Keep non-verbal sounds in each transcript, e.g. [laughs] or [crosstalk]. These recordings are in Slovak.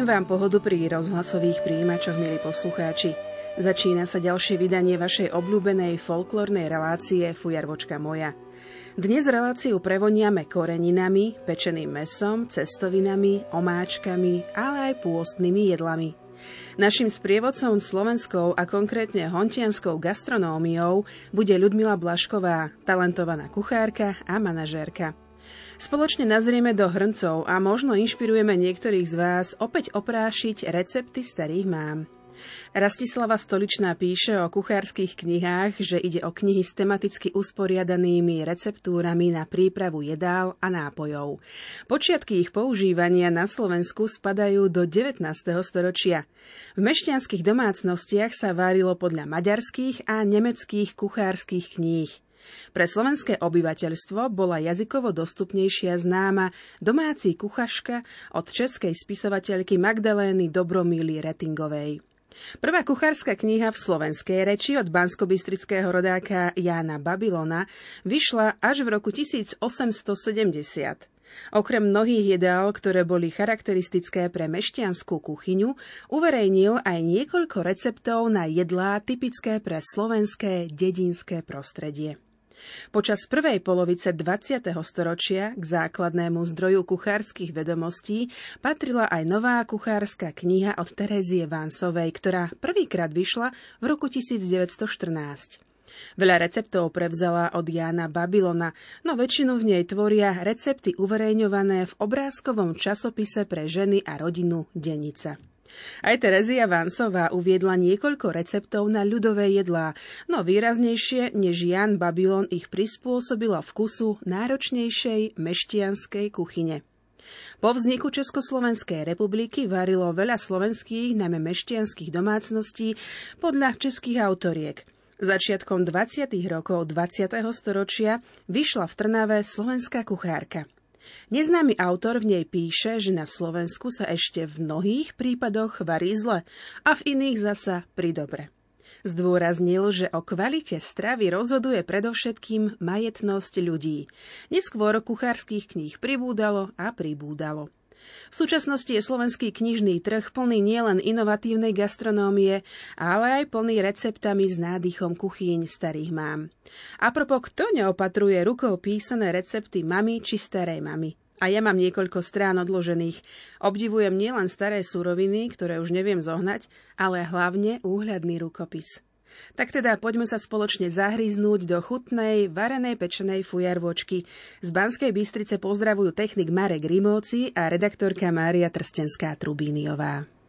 Prajem vám pohodu pri rozhlasových príjimačoch, milí poslucháči. Začína sa ďalšie vydanie vašej obľúbenej folklórnej relácie Fujarvočka moja. Dnes reláciu prevoniame koreninami, pečeným mesom, cestovinami, omáčkami, ale aj pôstnymi jedlami. Našim sprievodcom slovenskou a konkrétne hontianskou gastronómiou bude Ľudmila Blašková, talentovaná kuchárka a manažérka. Spoločne nazrieme do hrncov a možno inšpirujeme niektorých z vás opäť oprášiť recepty starých mám. Rastislava Stoličná píše o kuchárskych knihách, že ide o knihy s tematicky usporiadanými receptúrami na prípravu jedál a nápojov. Počiatky ich používania na Slovensku spadajú do 19. storočia. V mešťanských domácnostiach sa várilo podľa maďarských a nemeckých kuchárskych kníh. Pre slovenské obyvateľstvo bola jazykovo dostupnejšia známa domáci kuchaška od českej spisovateľky Magdalény Dobromíly Retingovej. Prvá kuchárska kniha v slovenskej reči od banskobistrického rodáka Jána Babylona vyšla až v roku 1870. Okrem mnohých jedál, ktoré boli charakteristické pre mešťanskú kuchyňu, uverejnil aj niekoľko receptov na jedlá typické pre slovenské dedinské prostredie. Počas prvej polovice 20. storočia k základnému zdroju kuchárskych vedomostí patrila aj nová kuchárska kniha od Terezie Vánsovej, ktorá prvýkrát vyšla v roku 1914. Veľa receptov prevzala od Jána Babylona, no väčšinu v nej tvoria recepty uverejňované v obrázkovom časopise pre ženy a rodinu Denica. Aj Terezia Vansová uviedla niekoľko receptov na ľudové jedlá, no výraznejšie než Jan Babylon ich prispôsobila vkusu náročnejšej meštianskej kuchyne. Po vzniku Československej republiky varilo veľa slovenských, najmä meštianských domácností podľa českých autoriek. Začiatkom 20. rokov 20. storočia vyšla v Trnave slovenská kuchárka – Neznámy autor v nej píše, že na Slovensku sa ešte v mnohých prípadoch varí zle a v iných zasa pri dobre. Zdôraznil, že o kvalite stravy rozhoduje predovšetkým majetnosť ľudí. Neskôr kuchárskych kníh pribúdalo a pribúdalo. V súčasnosti je slovenský knižný trh plný nielen inovatívnej gastronómie, ale aj plný receptami s nádychom kuchýň starých mám. A propo, kto neopatruje rukou písané recepty mamy či starej mamy? A ja mám niekoľko strán odložených. Obdivujem nielen staré suroviny, ktoré už neviem zohnať, ale hlavne úhľadný rukopis. Tak teda poďme sa spoločne zahryznúť do chutnej, varenej pečenej fujarvočky. Z Banskej Bystrice pozdravujú technik Marek Rimóci a redaktorka Mária Trstenská-Trubíniová.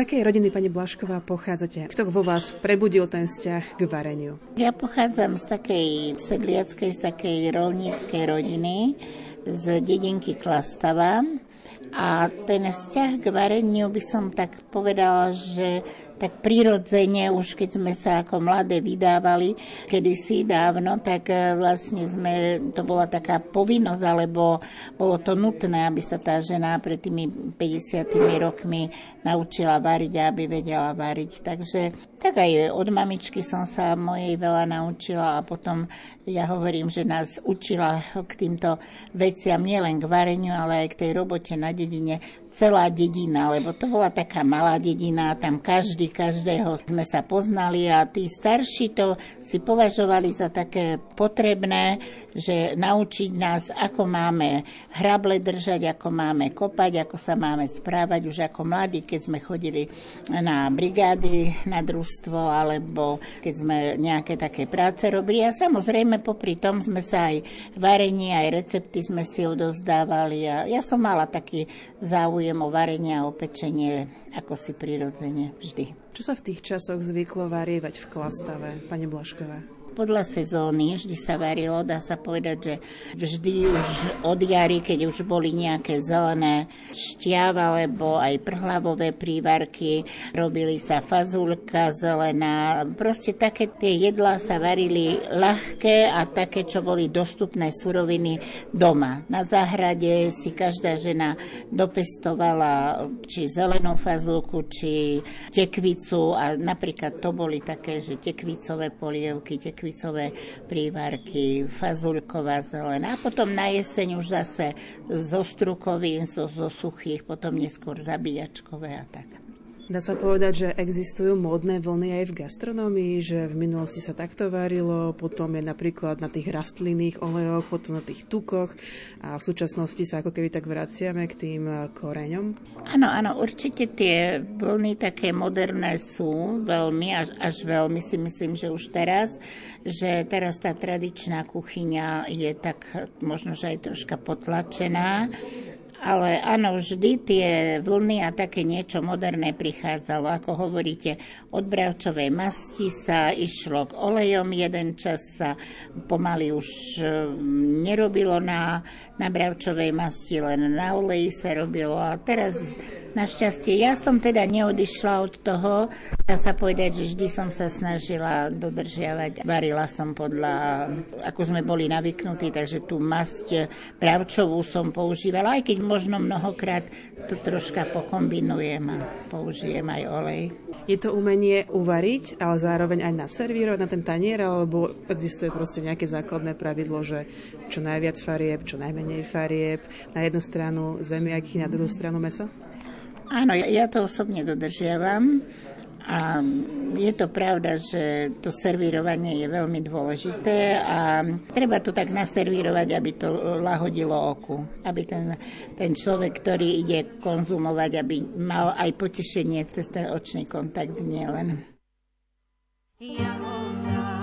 Z akej rodiny, pani Blašková, pochádzate? Kto vo vás prebudil ten vzťah k vareniu? Ja pochádzam z takej sedliackej, z takej rolníckej rodiny, z dedinky Klastava. A ten vzťah k vareniu by som tak povedala, že tak prirodzene, už keď sme sa ako mladé vydávali kedysi dávno, tak e, vlastne sme, to bola taká povinnosť, alebo bolo to nutné, aby sa tá žena pred tými 50 rokmi naučila variť a aby vedela variť. Takže tak aj od mamičky som sa mojej veľa naučila a potom ja hovorím, že nás učila k týmto veciam nielen k vareniu, ale aj k tej robote na dedine celá dedina, lebo to bola taká malá dedina, tam každý, každého sme sa poznali a tí starší to si považovali za také potrebné, že naučiť nás, ako máme hrable držať, ako máme kopať, ako sa máme správať už ako mladí, keď sme chodili na brigády, na družstvo, alebo keď sme nejaké také práce robili. A samozrejme popri tom sme sa aj varenie, aj recepty sme si odovzdávali a ja som mala taký záujem záujem o varenie a o ako si prirodzene vždy. Čo sa v tých časoch zvyklo varievať v Klastave, pani Blašková? Podľa sezóny vždy sa varilo, dá sa povedať, že vždy už od jary, keď už boli nejaké zelené šťav alebo aj prhlavové prívarky, robili sa fazulka zelená, proste také tie jedlá sa varili ľahké a také, čo boli dostupné suroviny doma. Na záhrade si každá žena dopestovala či zelenú fazulku, či tekvicu a napríklad to boli také, že tekvicové polievky, tekvicové tekvicové prívarky, fazulková zelená. A potom na jeseň už zase zo strukovín, zo, zo suchých, potom neskôr zabíjačkové a tak. Dá sa povedať, že existujú módne vlny aj v gastronomii, že v minulosti sa takto varilo, potom je napríklad na tých rastlinných olejoch, potom na tých tukoch a v súčasnosti sa ako keby tak vraciame k tým koreňom. Áno, áno, určite tie vlny také moderné sú veľmi, až, až veľmi si myslím, že už teraz, že teraz tá tradičná kuchyňa je tak možno, že aj troška potlačená ale áno, vždy tie vlny a také niečo moderné prichádzalo. Ako hovoríte, od bravčovej masti sa išlo k olejom, jeden čas sa pomaly už mm, nerobilo na, na bravčovej masti, len na oleji sa robilo. A teraz Našťastie, ja som teda neodišla od toho, dá sa povedať, že vždy som sa snažila dodržiavať. Varila som podľa, ako sme boli navyknutí, takže tú masť pravčovú som používala, aj keď možno mnohokrát to troška pokombinujem a použijem aj olej. Je to umenie uvariť, ale zároveň aj naservírovať na ten tanier, alebo existuje proste nejaké základné pravidlo, že čo najviac farieb, čo najmenej farieb, na jednu stranu zemiaky, na druhú stranu mesa? Áno, ja to osobne dodržiavam. A je to pravda, že to servírovanie je veľmi dôležité a treba to tak naservírovať, aby to lahodilo oku. Aby ten, ten človek, ktorý ide konzumovať, aby mal aj potešenie cez ten očný kontakt nielen. Ja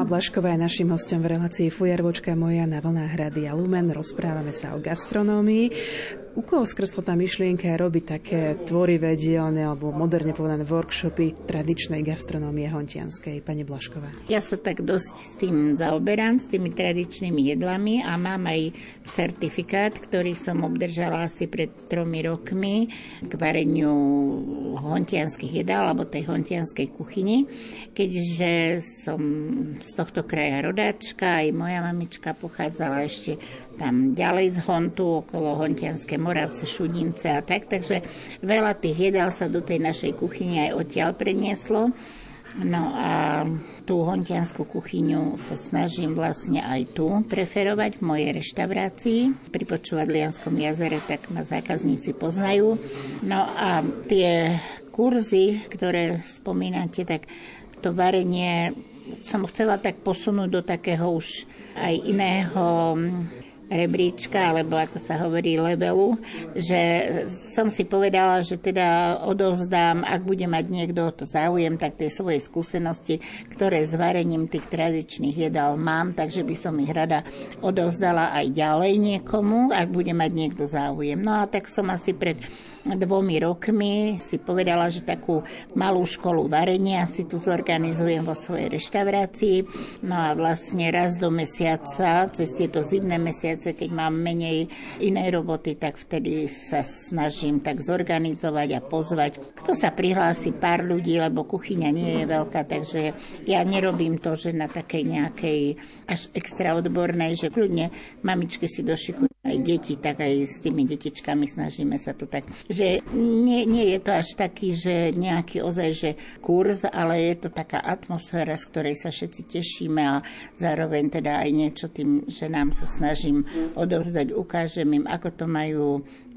Ľudmila Blašková je našim hostom v relácii Fujarvočka moja na vlnách Hrady a Lumen. Rozprávame sa o gastronómii. U koho skrsla tá myšlienka robiť také tvorivé dielne alebo moderne povedané workshopy tradičnej gastronómie hontianskej, pani Blašková? Ja sa tak dosť s tým zaoberám, s tými tradičnými jedlami a mám aj certifikát, ktorý som obdržala asi pred tromi rokmi k vareniu hontianských jedál alebo tej hontianskej kuchyni, keďže som z tohto kraja rodáčka, aj moja mamička pochádzala ešte tam ďalej z Hontu, okolo Hontianské Moravce, Šudince a tak. Takže veľa tých jedál sa do tej našej kuchyne aj odtiaľ prenieslo. No a tú hontianskú kuchyňu sa snažím vlastne aj tu preferovať v mojej reštaurácii. Pri počúvadlianskom jazere tak ma zákazníci poznajú. No a tie kurzy, ktoré spomínate, tak to varenie som chcela tak posunúť do takého už aj iného rebríčka, alebo ako sa hovorí levelu, že som si povedala, že teda odovzdám, ak bude mať niekto to záujem, tak tie svoje skúsenosti, ktoré s varením tých tradičných jedál mám, takže by som ich rada odovzdala aj ďalej niekomu, ak bude mať niekto záujem. No a tak som asi pred dvomi rokmi si povedala, že takú malú školu varenia si tu zorganizujem vo svojej reštaurácii. No a vlastne raz do mesiaca, cez tieto zimné mesiace, keď mám menej inej roboty, tak vtedy sa snažím tak zorganizovať a pozvať. Kto sa prihlási pár ľudí, lebo kuchyňa nie je veľká, takže ja nerobím to, že na takej nejakej až extra odbornej, že kľudne mamičky si došikujú aj deti, tak aj s tými detičkami snažíme sa to tak že nie, nie je to až taký, že nejaký ozaj, že kurz, ale je to taká atmosféra, z ktorej sa všetci tešíme a zároveň teda aj niečo tým ženám sa snažím odovzdať, ukážem im, ako to majú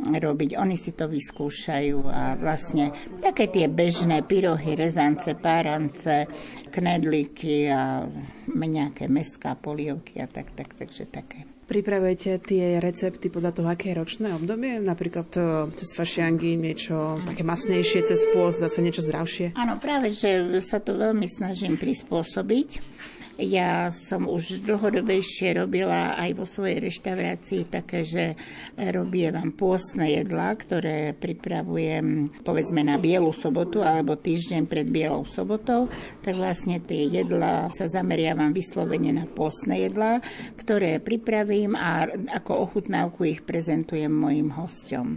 robiť. Oni si to vyskúšajú a vlastne také tie bežné pyrohy, rezance, párance, knedlíky a nejaké meská polievky a tak, tak, takže také. Pripravujete tie recepty podľa toho, aké je ročné obdobie? Napríklad e, cez fašiangy niečo také masnejšie, cez pôst, zase niečo zdravšie? Áno, práve, že sa to veľmi snažím prispôsobiť ja som už dlhodobejšie robila aj vo svojej reštaurácii také, že robievam pôstne jedlá, ktoré pripravujem povedzme na bielu sobotu alebo týždeň pred bielou sobotou, tak vlastne tie jedlá sa zameriavam vyslovene na pôstne jedlá, ktoré pripravím a ako ochutnávku ich prezentujem mojim hosťom.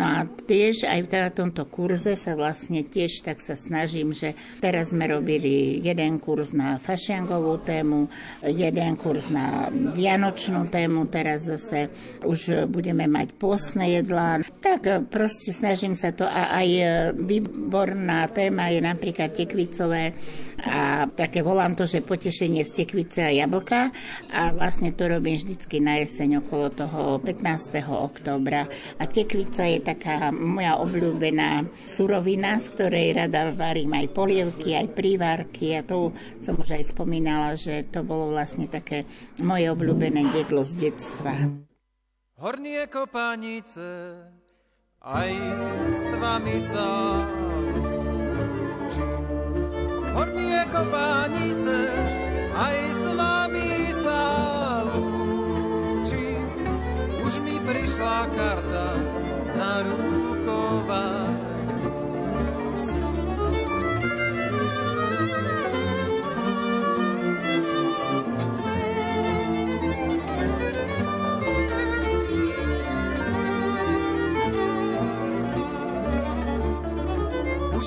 No a tiež aj na tomto kurze sa vlastne tiež tak sa snažím, že teraz sme robili jeden kurz na fašiangovú tému, jeden kurz na vianočnú tému, teraz zase už budeme mať postné jedlá. Tak proste snažím sa to a aj výborná téma je napríklad tekvicové a také volám to, že potešenie z tekvice a jablka a vlastne to robím vždycky na jeseň okolo toho 15. októbra a tekvica je taká moja obľúbená surovina, z ktorej rada varím aj polievky, aj prívárky a to som už aj spomínala, že to bolo vlastne také moje obľúbené jedlo z detstva. Hornie kopanice, aj s vami sa hornie kopánice, aj s vami sa lúči. Už mi prišla karta na rukovách.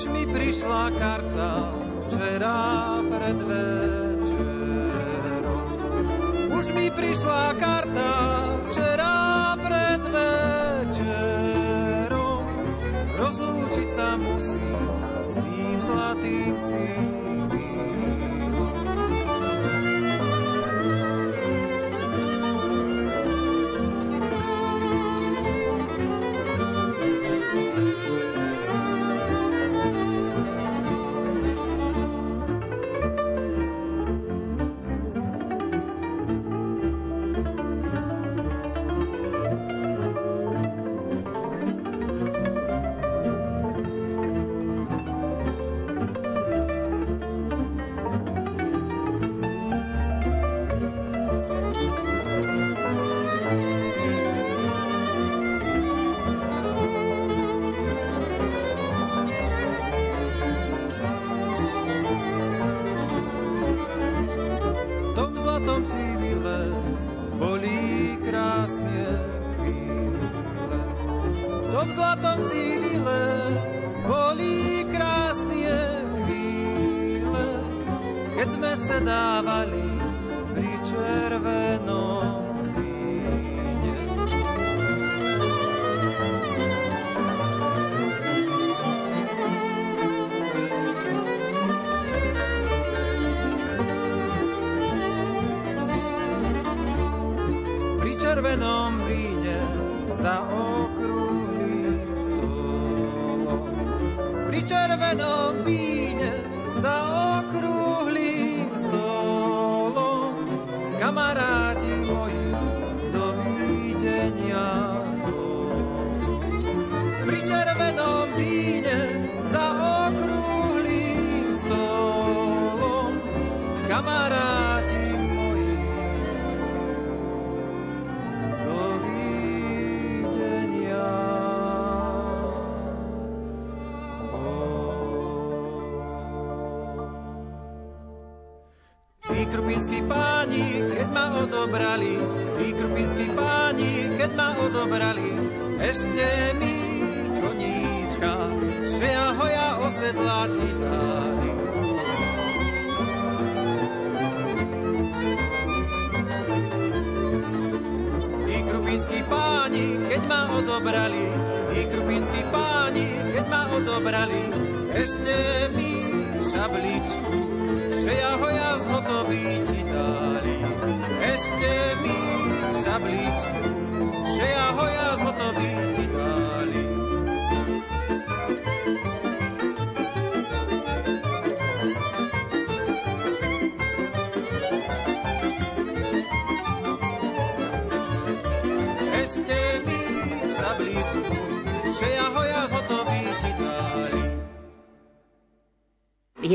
Už mi prišla karta včera pred večerom. Už mi prišla karta včera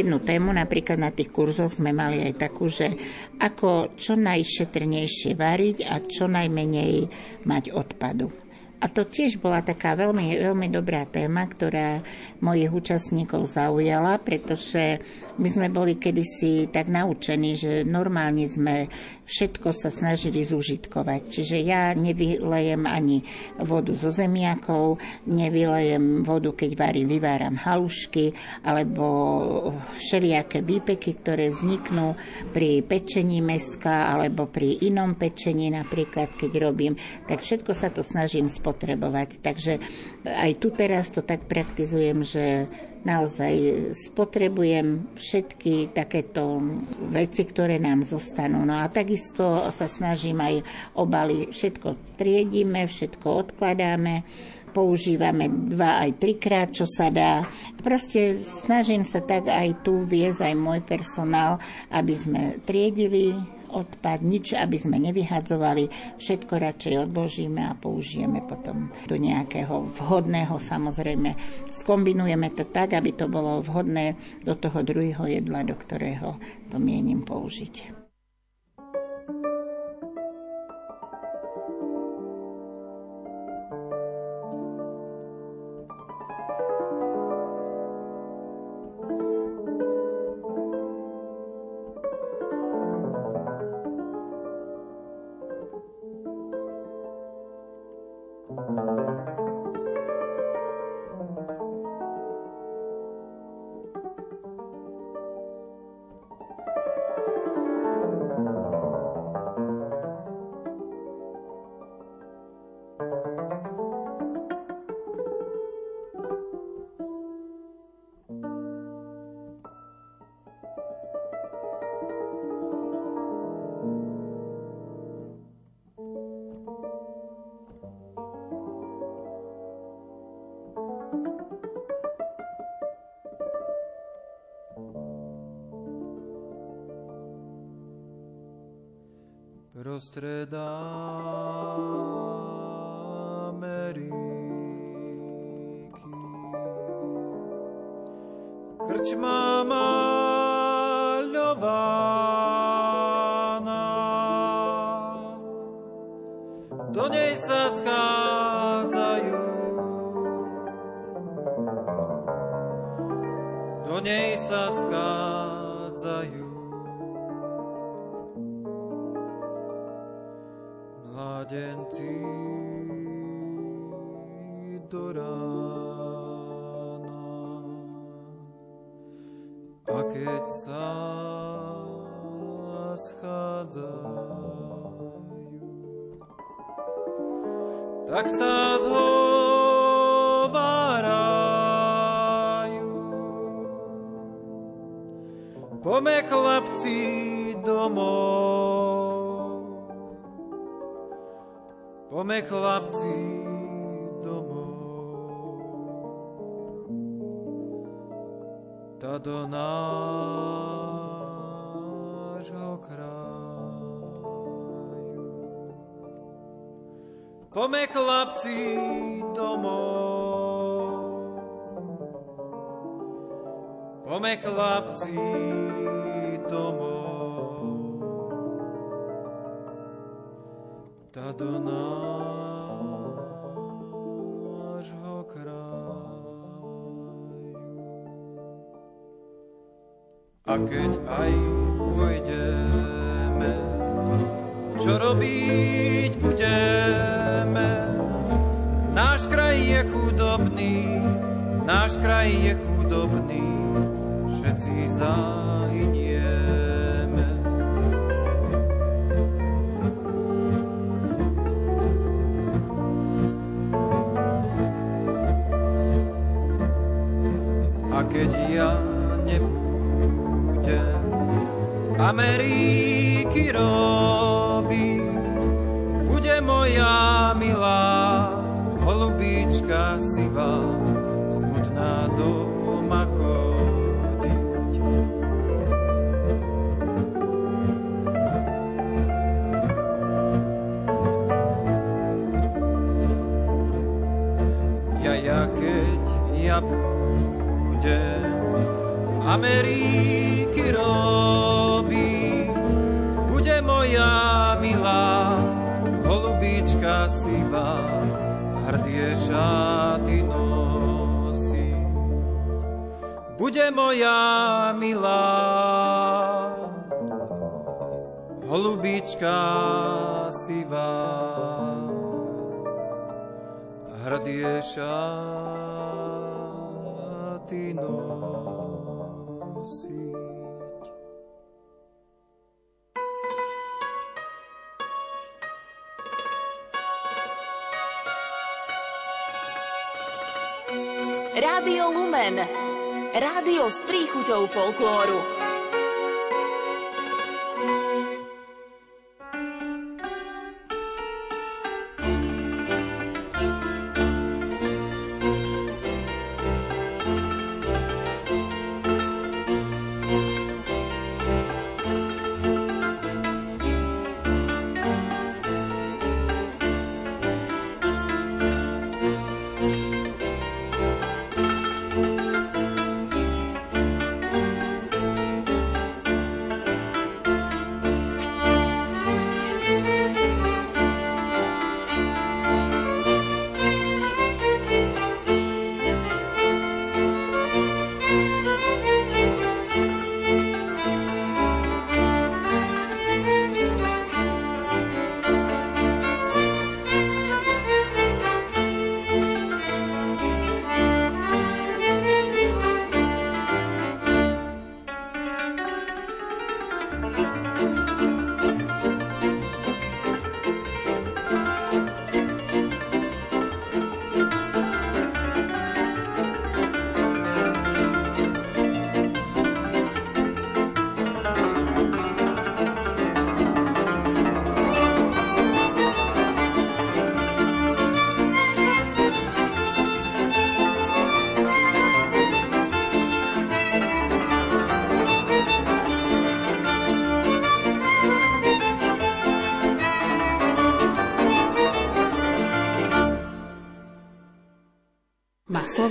jednu tému, napríklad na tých kurzoch sme mali aj takú, že ako čo najšetrnejšie variť a čo najmenej mať odpadu. A to tiež bola taká veľmi, veľmi dobrá téma, ktorá mojich účastníkov zaujala, pretože my sme boli kedysi tak naučení, že normálne sme všetko sa snažili zúžitkovať. Čiže ja nevylejem ani vodu zo zemiakov, nevylejem vodu, keď varím, vyváram halušky, alebo všelijaké výpeky, ktoré vzniknú pri pečení meska, alebo pri inom pečení, napríklad keď robím, tak všetko sa to snažím spotrebovať. Takže aj tu teraz to tak praktizujem, že naozaj spotrebujem všetky takéto veci, ktoré nám zostanú. No a takisto sa snažím aj obaly, všetko triedíme, všetko odkladáme, používame dva aj trikrát, čo sa dá. Proste snažím sa tak aj tu viesť aj môj personál, aby sme triedili odpad, nič, aby sme nevyhadzovali, všetko radšej odložíme a použijeme potom do nejakého vhodného, samozrejme. Skombinujeme to tak, aby to bolo vhodné do toho druhého jedla, do ktorého to mienim použiť. Holubička sivá, hrdie šaty nosiť. Rádio Lumen. Rádio s príchuťou folklóru.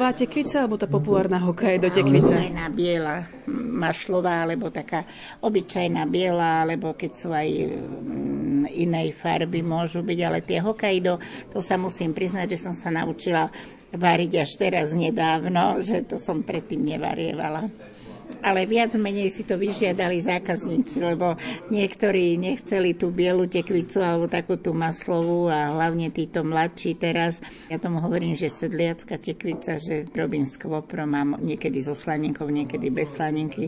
Maslová tekvica alebo tá populárna hokaj do tekvice? Obyčajná biela maslová, alebo taká obyčajná biela, alebo keď sú aj mm, inej farby môžu byť, ale tie Hokkaido, to sa musím priznať, že som sa naučila variť až teraz nedávno, že to som predtým nevarievala. Ale viac menej si to vyžiadali zákazníci, lebo niektorí nechceli tú bielu tekvicu alebo takú tú maslovú a hlavne títo mladší teraz. Ja tomu hovorím, že sedliacká tekvica, že robím s kvoprom a niekedy so slaninkou, niekedy bez slaninky.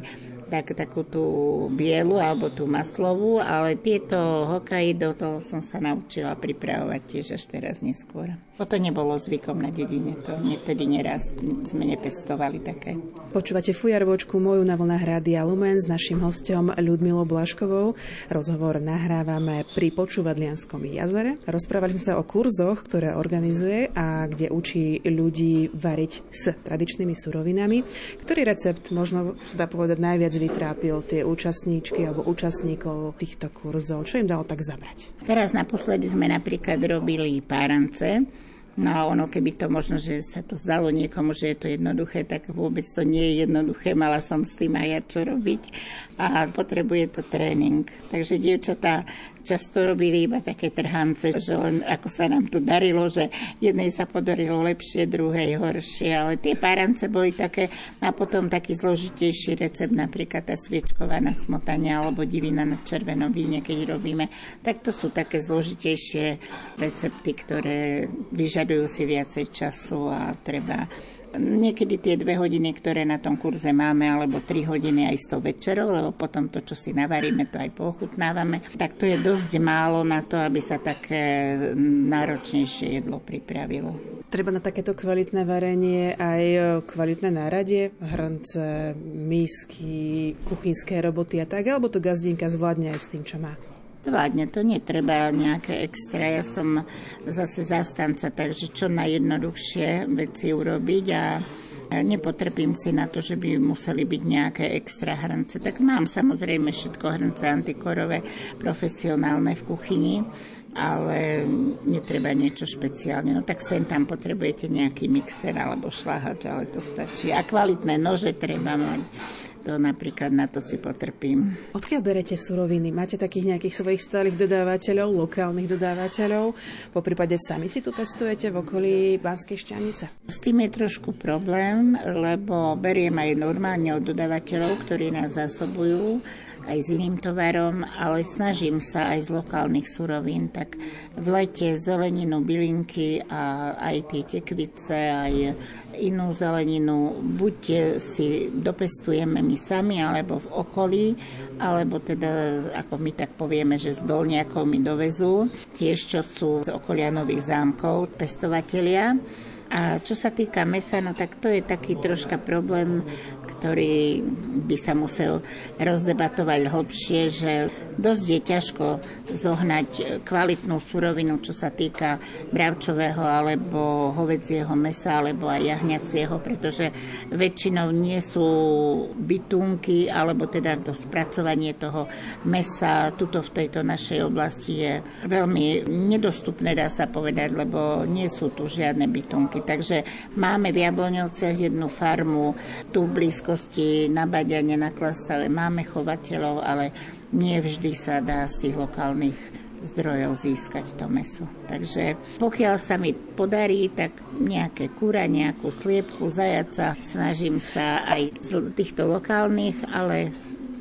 Tak, takú tú bielu alebo tú maslovú, ale tieto Hokkaido, to som sa naučila pripravovať tiež až teraz neskôr. O to nebolo zvykom na dedine, to vtedy neraz sme nepestovali také. Počúvate fujarvočku moju na vlnách Rádia Lumen s našim hostom Ľudmilou Blaškovou. Rozhovor nahrávame pri Počúvadlianskom jazere. Rozprávali sme sa o kurzoch, ktoré organizuje a kde učí ľudí variť s tradičnými surovinami. Ktorý recept možno sa dá povedať najviac vytrápil tie účastníčky alebo účastníkov týchto kurzov? Čo im dalo tak zabrať? Teraz naposledy sme napríklad robili párance, No a ono, keby to možno, že sa to zdalo niekomu, že je to jednoduché, tak vôbec to nie je jednoduché. Mala som s tým aj ja čo robiť a potrebuje to tréning. Takže dievčatá často robili iba také trhance, že len ako sa nám to darilo, že jednej sa podarilo lepšie, druhej horšie, ale tie párance boli také a potom taký zložitejší recept, napríklad tá sviečková na smotanie alebo divina na červenom víne, keď robíme, tak to sú také zložitejšie recepty, ktoré vyžadujú si viacej času a treba Niekedy tie dve hodiny, ktoré na tom kurze máme, alebo tri hodiny aj s tou večerou, lebo potom to, čo si navaríme, to aj pochutnávame, tak to je dosť málo na to, aby sa také náročnejšie jedlo pripravilo. Treba na takéto kvalitné varenie aj kvalitné náradie, hrnce, misky, kuchynské roboty a tak, alebo to gazdinka zvládne aj s tým, čo má? Zvládne to, netreba nejaké extra. Ja som zase zastanca, takže čo najjednoduchšie veci urobiť a nepotrpím si na to, že by museli byť nejaké extra hrnce. Tak mám samozrejme všetko hrnce antikorové, profesionálne v kuchyni, ale netreba niečo špeciálne. No tak sem tam potrebujete nejaký mixer alebo šláhač, ale to stačí. A kvalitné nože treba mať to napríklad na to si potrpím. Odkiaľ berete suroviny? Máte takých nejakých svojich stálych dodávateľov, lokálnych dodávateľov? Po prípade sami si tu pestujete v okolí Banskej šťanice? S tým je trošku problém, lebo beriem aj normálne od dodávateľov, ktorí nás zásobujú aj s iným tovarom, ale snažím sa aj z lokálnych surovín, tak v lete zeleninu, bylinky a aj tie tekvice, aj inú zeleninu buď si dopestujeme my sami, alebo v okolí, alebo teda, ako my tak povieme, že z dolniakov mi dovezú, tiež čo sú z okolia nových zámkov, pestovatelia. A čo sa týka mesa, no tak to je taký troška problém ktorý by sa musel rozdebatovať hlbšie, že dosť je ťažko zohnať kvalitnú surovinu, čo sa týka bravčového alebo hovedzieho mesa alebo aj jahňacieho, pretože väčšinou nie sú bytunky alebo teda to spracovanie toho mesa tuto v tejto našej oblasti je veľmi nedostupné, dá sa povedať, lebo nie sú tu žiadne bytunky. Takže máme v Jabloňovciach jednu farmu tu blízko blízkosti na Badiane, na Klastave máme chovateľov, ale nie vždy sa dá z tých lokálnych zdrojov získať to meso. Takže pokiaľ sa mi podarí, tak nejaké kúra, nejakú sliepku, zajaca, snažím sa aj z týchto lokálnych, ale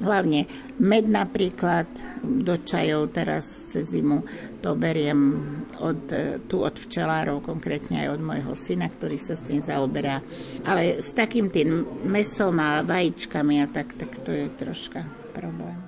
hlavne med napríklad do čajov teraz cez zimu to beriem od, tu od včelárov, konkrétne aj od môjho syna, ktorý sa s tým zaoberá. Ale s takým tým mesom a vajíčkami a tak, tak to je troška problém.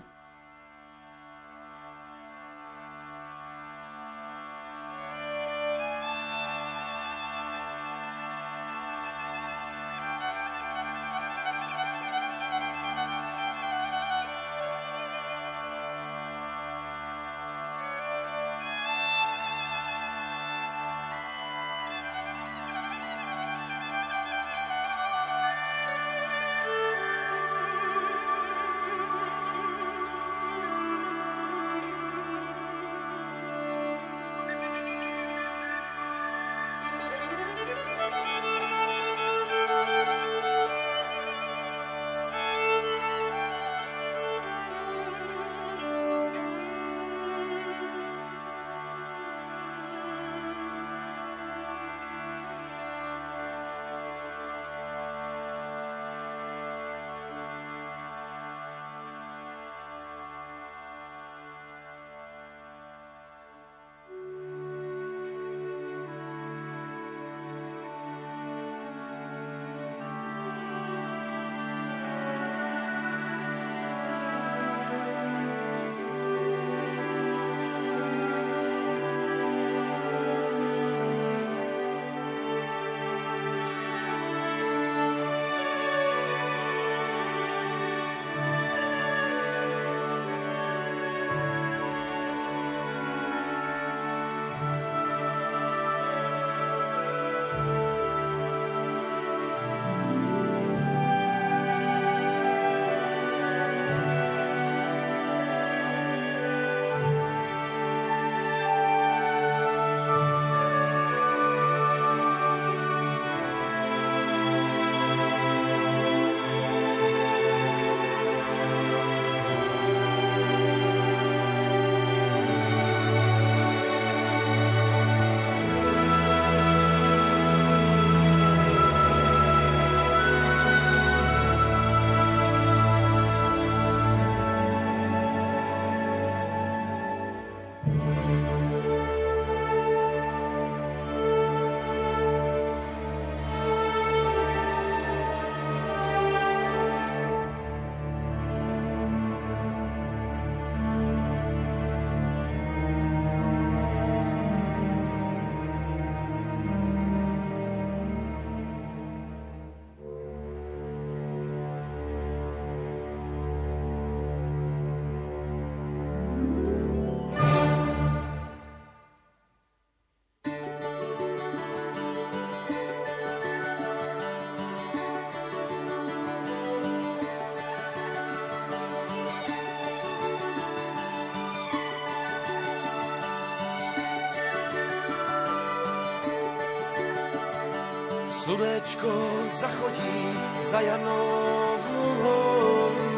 Slunečko zachodí za Janovu horu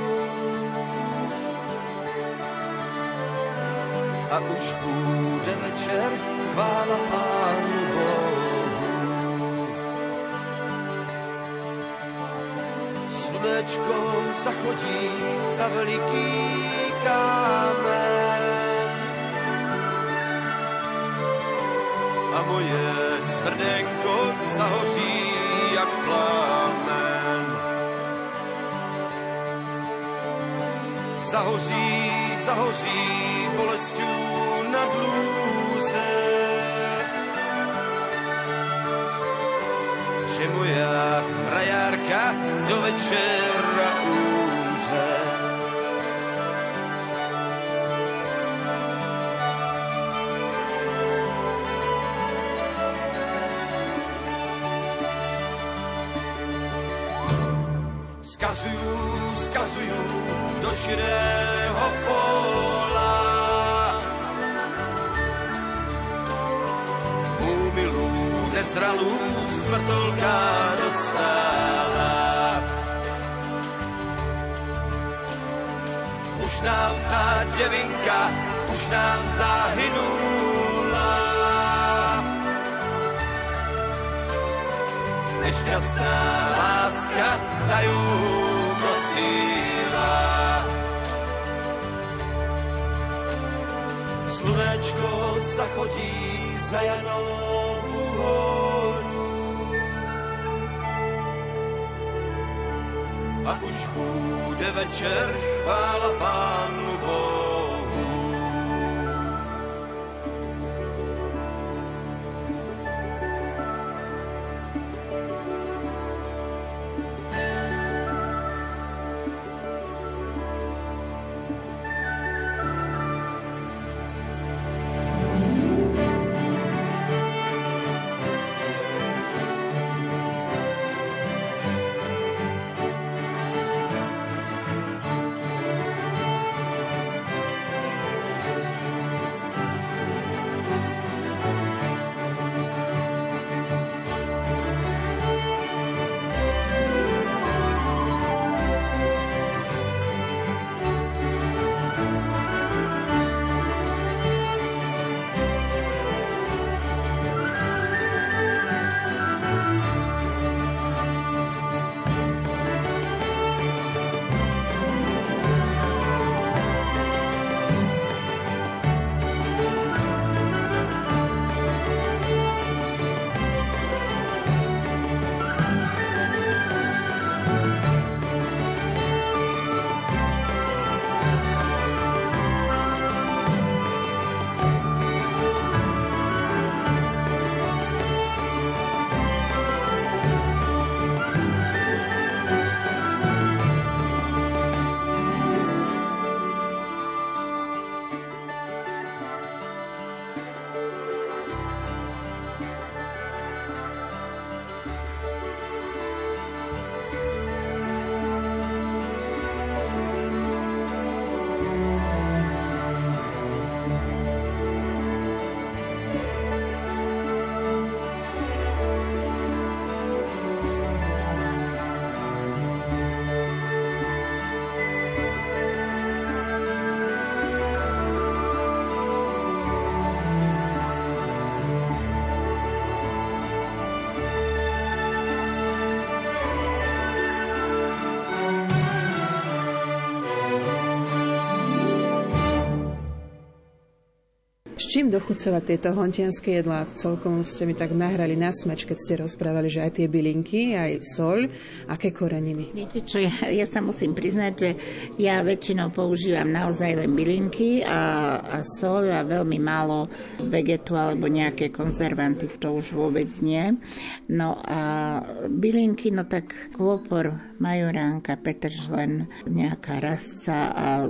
a už bude večer, chvála Pánu Bohu. Slunečko zachodí za veliký kámen a moje srdenko zahoří jak plámen. Zahoří, zahoří bolestí na blúze. Že moja frajárka do večera úže. Nám tá devinka, už nám zahynula. Nešťastná láska dajú nosila. Slunečko zachodí za Janovu horu. A už bude večer, chvála Pánu Bohu. Čím dochucovať tieto hontianské jedlá? Celkom ste mi tak nahrali na smeč, keď ste rozprávali, že aj tie bylinky, aj soľ, aké koreniny. Viete čo, ja, ja sa musím priznať, že ja väčšinou používam naozaj len bylinky a, a sol a veľmi málo vegetu alebo nejaké konzervanty, to už vôbec nie. No a bylinky, no tak kôpor, majoránka, petržlen, nejaká rasca a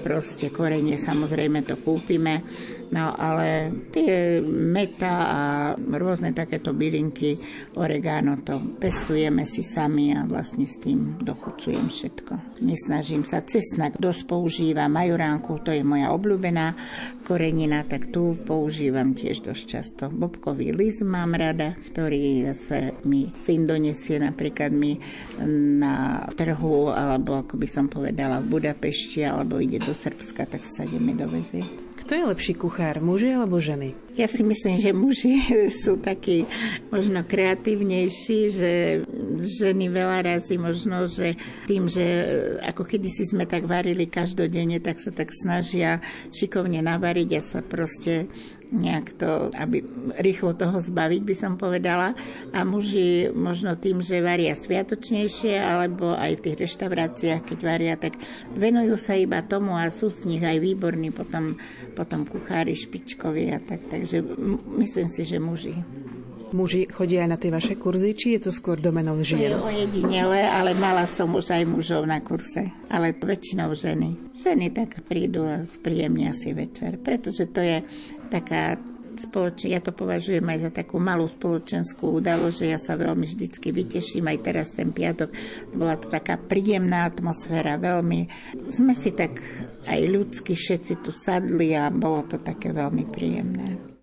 proste korenie samozrejme to kúpime No ale tie meta a rôzne takéto bylinky, oregano, to pestujeme si sami a vlastne s tým dochucujem všetko. Nesnažím sa. Cesnak dosť používam, majoránku, to je moja obľúbená korenina, tak tu používam tiež dosť často. Bobkový list mám rada, ktorý zase mi syn donesie napríklad mi na trhu, alebo ako by som povedala v Budapešti, alebo ide do Srbska, tak sa ideme dovezie. Kto je lepší kuchár, muži alebo ženy? Ja si myslím, že muži [laughs] sú takí možno kreatívnejší, že ženy veľa razy možno, že tým, že ako kedysi sme tak varili každodenne, tak sa tak snažia šikovne navariť a sa proste nejak to, aby rýchlo toho zbaviť, by som povedala. A muži možno tým, že varia sviatočnejšie, alebo aj v tých reštauráciách, keď varia, tak venujú sa iba tomu a sú z nich aj výborní potom, potom kuchári špičkoví a tak. Takže myslím si, že muži. Muži chodia aj na tie vaše kurzy, či je to skôr domenou To žien? je ojedinele, ale mala som už aj mužov na kurse. Ale väčšinou ženy. Ženy tak prídu a spríjemnia si večer, pretože to je taká spoločne, ja to považujem aj za takú malú spoločenskú udalosť, že ja sa veľmi vždycky vyteším, aj teraz ten piatok bola to taká príjemná atmosféra, veľmi, sme si tak aj ľudsky všetci tu sadli a bolo to také veľmi príjemné.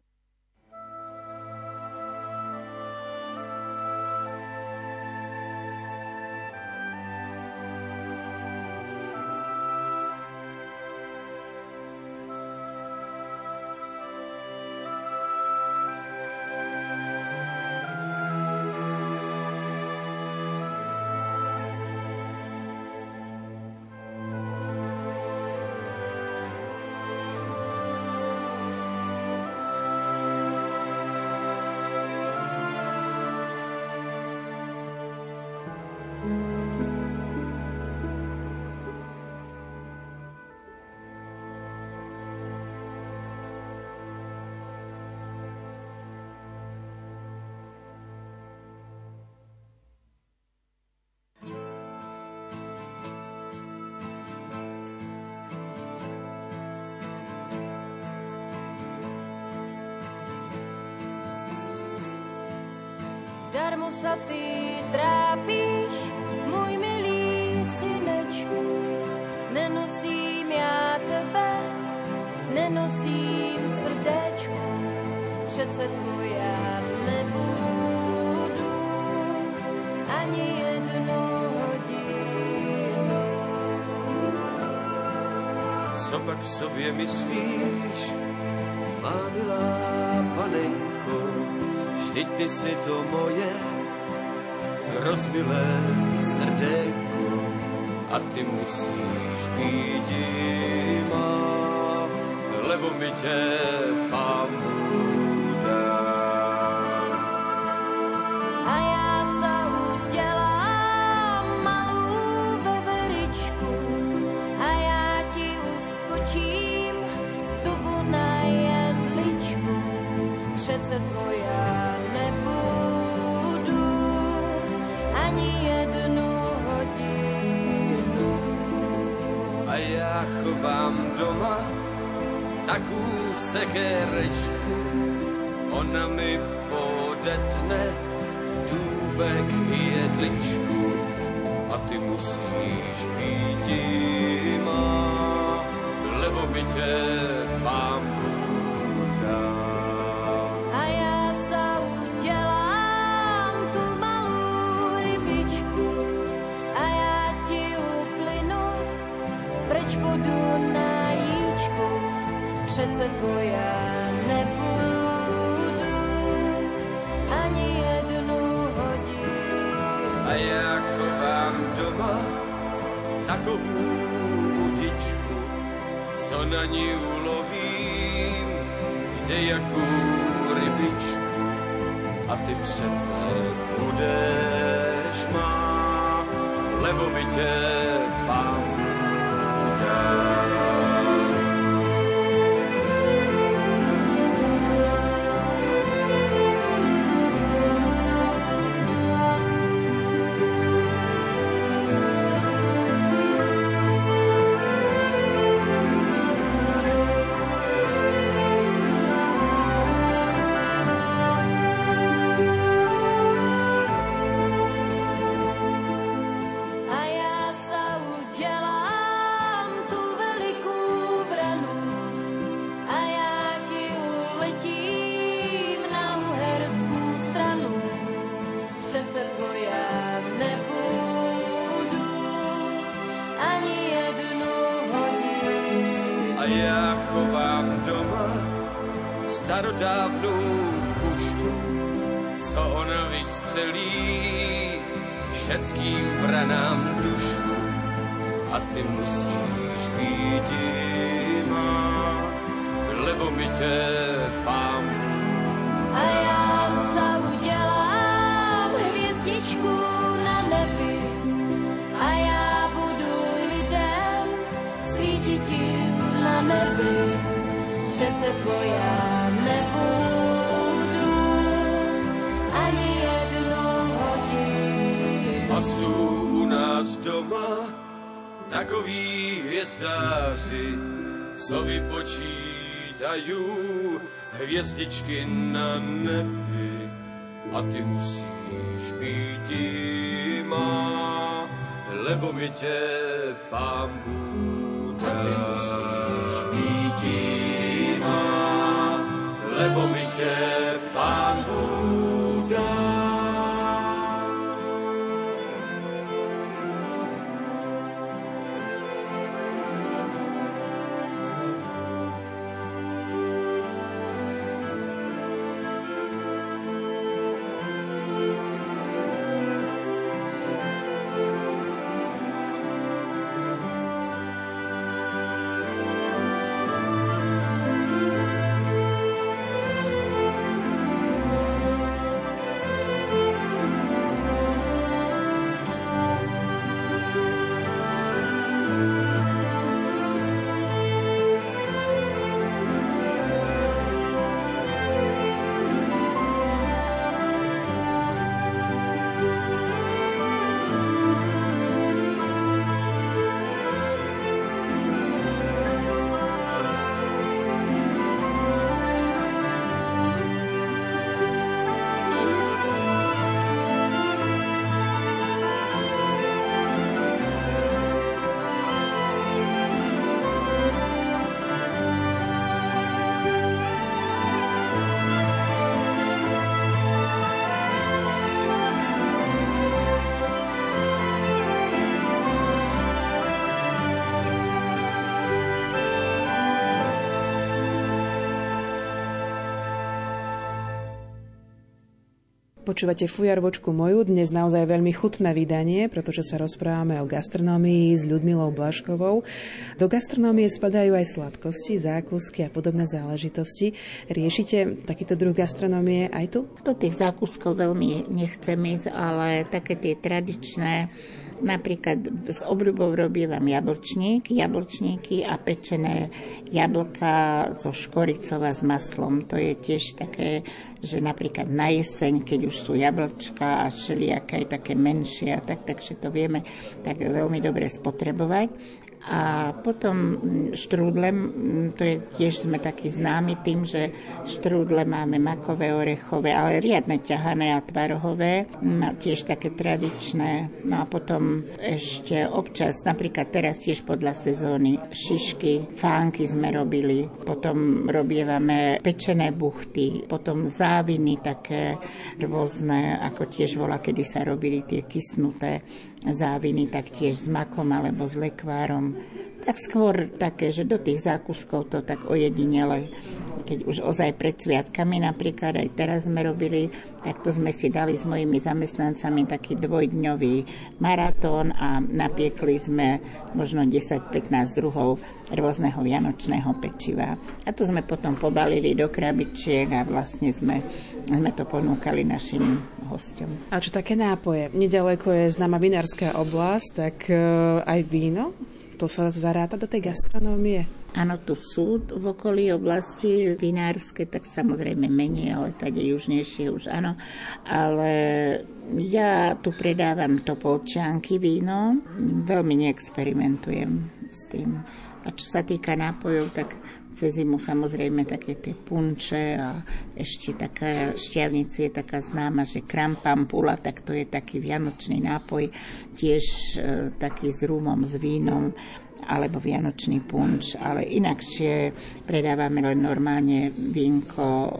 Co pak sobě myslíš, má milá panenko, vždyť ty si to moje rozbilé srdéko a ty musíš být má, lebo mi tě pán chovám doma takú sekerečku, ona mi podetne dúbek i jedličku a ty musíš být má, lebo by tě pán Přece tvoja nebudu ani jednu hodinu. A já chovám doma takovú udičku, co na ní ulovím, jde jakou rybičku. A ty přece budeš má, lebo by tě a já chovám doma starodávnou pušku, co on vystřelí všeckým branám dušu a ty musíš být má, lebo mi tě pám. A já Přece tvoja nebudu ani jednu hodinu. A sú u nás doma takoví hvězdáři, co vypočítajú hvězdičky na nebi. A ty musíš být má, lebo mi tě pán Bůh dá. A ty musíš lebo mi tě Počúvate fujarvočku moju, dnes naozaj veľmi chutné vydanie, pretože sa rozprávame o gastronómii s Ľudmilou Blaškovou. Do gastronómie spadajú aj sladkosti, zákusky a podobné záležitosti. Riešite takýto druh gastronómie aj tu? Do tých zákuskov veľmi nechcem ísť, ale také tie tradičné Napríklad s obľubou robievam jablčník, jablčníky a pečené jablka zo škoricov a s maslom. To je tiež také, že napríklad na jeseň, keď už sú jablčka a všelijaké také menšie, tak, takže to vieme tak veľmi dobre spotrebovať. A potom štrúdle, to je tiež sme takí známi tým, že štrúdle máme makové, orechové, ale riadne ťahané a tvarohové, tiež také tradičné. No a potom ešte občas, napríklad teraz tiež podľa sezóny, šišky, fánky sme robili, potom robievame pečené buchty, potom záviny také rôzne, ako tiež bola, kedy sa robili tie kysnuté záviny taktiež s makom alebo s lekvárom. Tak skôr také, že do tých zákuskov to tak ojedinele, keď už ozaj pred sviatkami napríklad aj teraz sme robili, tak to sme si dali s mojimi zamestnancami taký dvojdňový maratón a napiekli sme možno 10-15 druhov rôzneho vianočného pečiva. A to sme potom pobalili do krabičiek a vlastne sme, sme to ponúkali našim hosťom. A čo také nápoje? Nedaleko je známa vinárska oblasť, tak e, aj víno? To sa zaráta do tej gastronómie? Áno, tu sú v okolí oblasti vinárske, tak samozrejme menej, ale tady južnejšie už áno. Ale ja tu predávam topolčianky víno, veľmi neexperimentujem s tým. A čo sa týka nápojov, tak cez zimu samozrejme také tie punče a ešte taká šťavnici je taká známa, že krampampula, tak to je taký vianočný nápoj, tiež e, taký s rumom, s vínom alebo vianočný punč, ale inakšie predávame len normálne vínko e,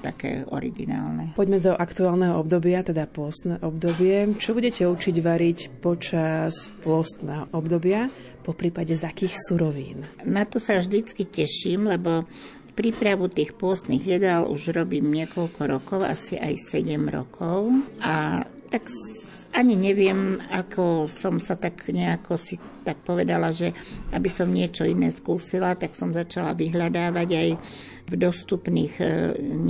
také originálne. Poďme do aktuálneho obdobia, teda pôstne obdobie. Čo budete učiť variť počas pôstneho obdobia? po prípade z akých surovín? Na to sa vždycky teším, lebo prípravu tých pôstnych jedál už robím niekoľko rokov, asi aj 7 rokov. A tak ani neviem, ako som sa tak nejako si tak povedala, že aby som niečo iné skúsila, tak som začala vyhľadávať aj v dostupných e,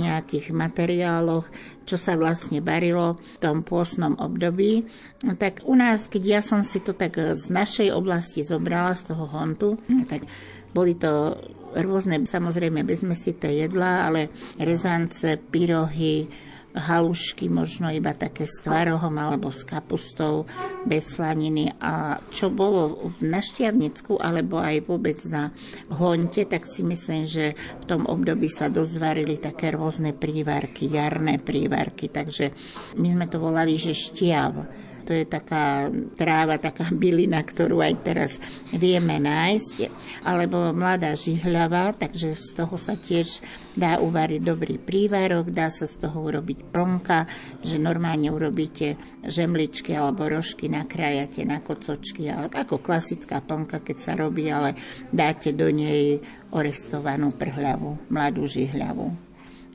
nejakých materiáloch, čo sa vlastne varilo v tom pôsnom období. Tak u nás, keď ja som si to tak z našej oblasti zobrala, z toho hontu, tak boli to rôzne, samozrejme bezmesité jedlá, ale rezance, pyrohy, halušky, možno iba také s tvarohom alebo s kapustou, bez slaniny. A čo bolo v Našťavnicku alebo aj vôbec na Honte, tak si myslím, že v tom období sa dozvarili také rôzne prívarky, jarné prívarky. Takže my sme to volali, že štiav to je taká tráva, taká bylina, ktorú aj teraz vieme nájsť, alebo mladá žihľava, takže z toho sa tiež dá uvariť dobrý prívarok, dá sa z toho urobiť plnka, že normálne urobíte žemličky alebo rožky, nakrájate na kocočky, ale ako klasická plnka, keď sa robí, ale dáte do nej orestovanú prhľavu, mladú žihľavu.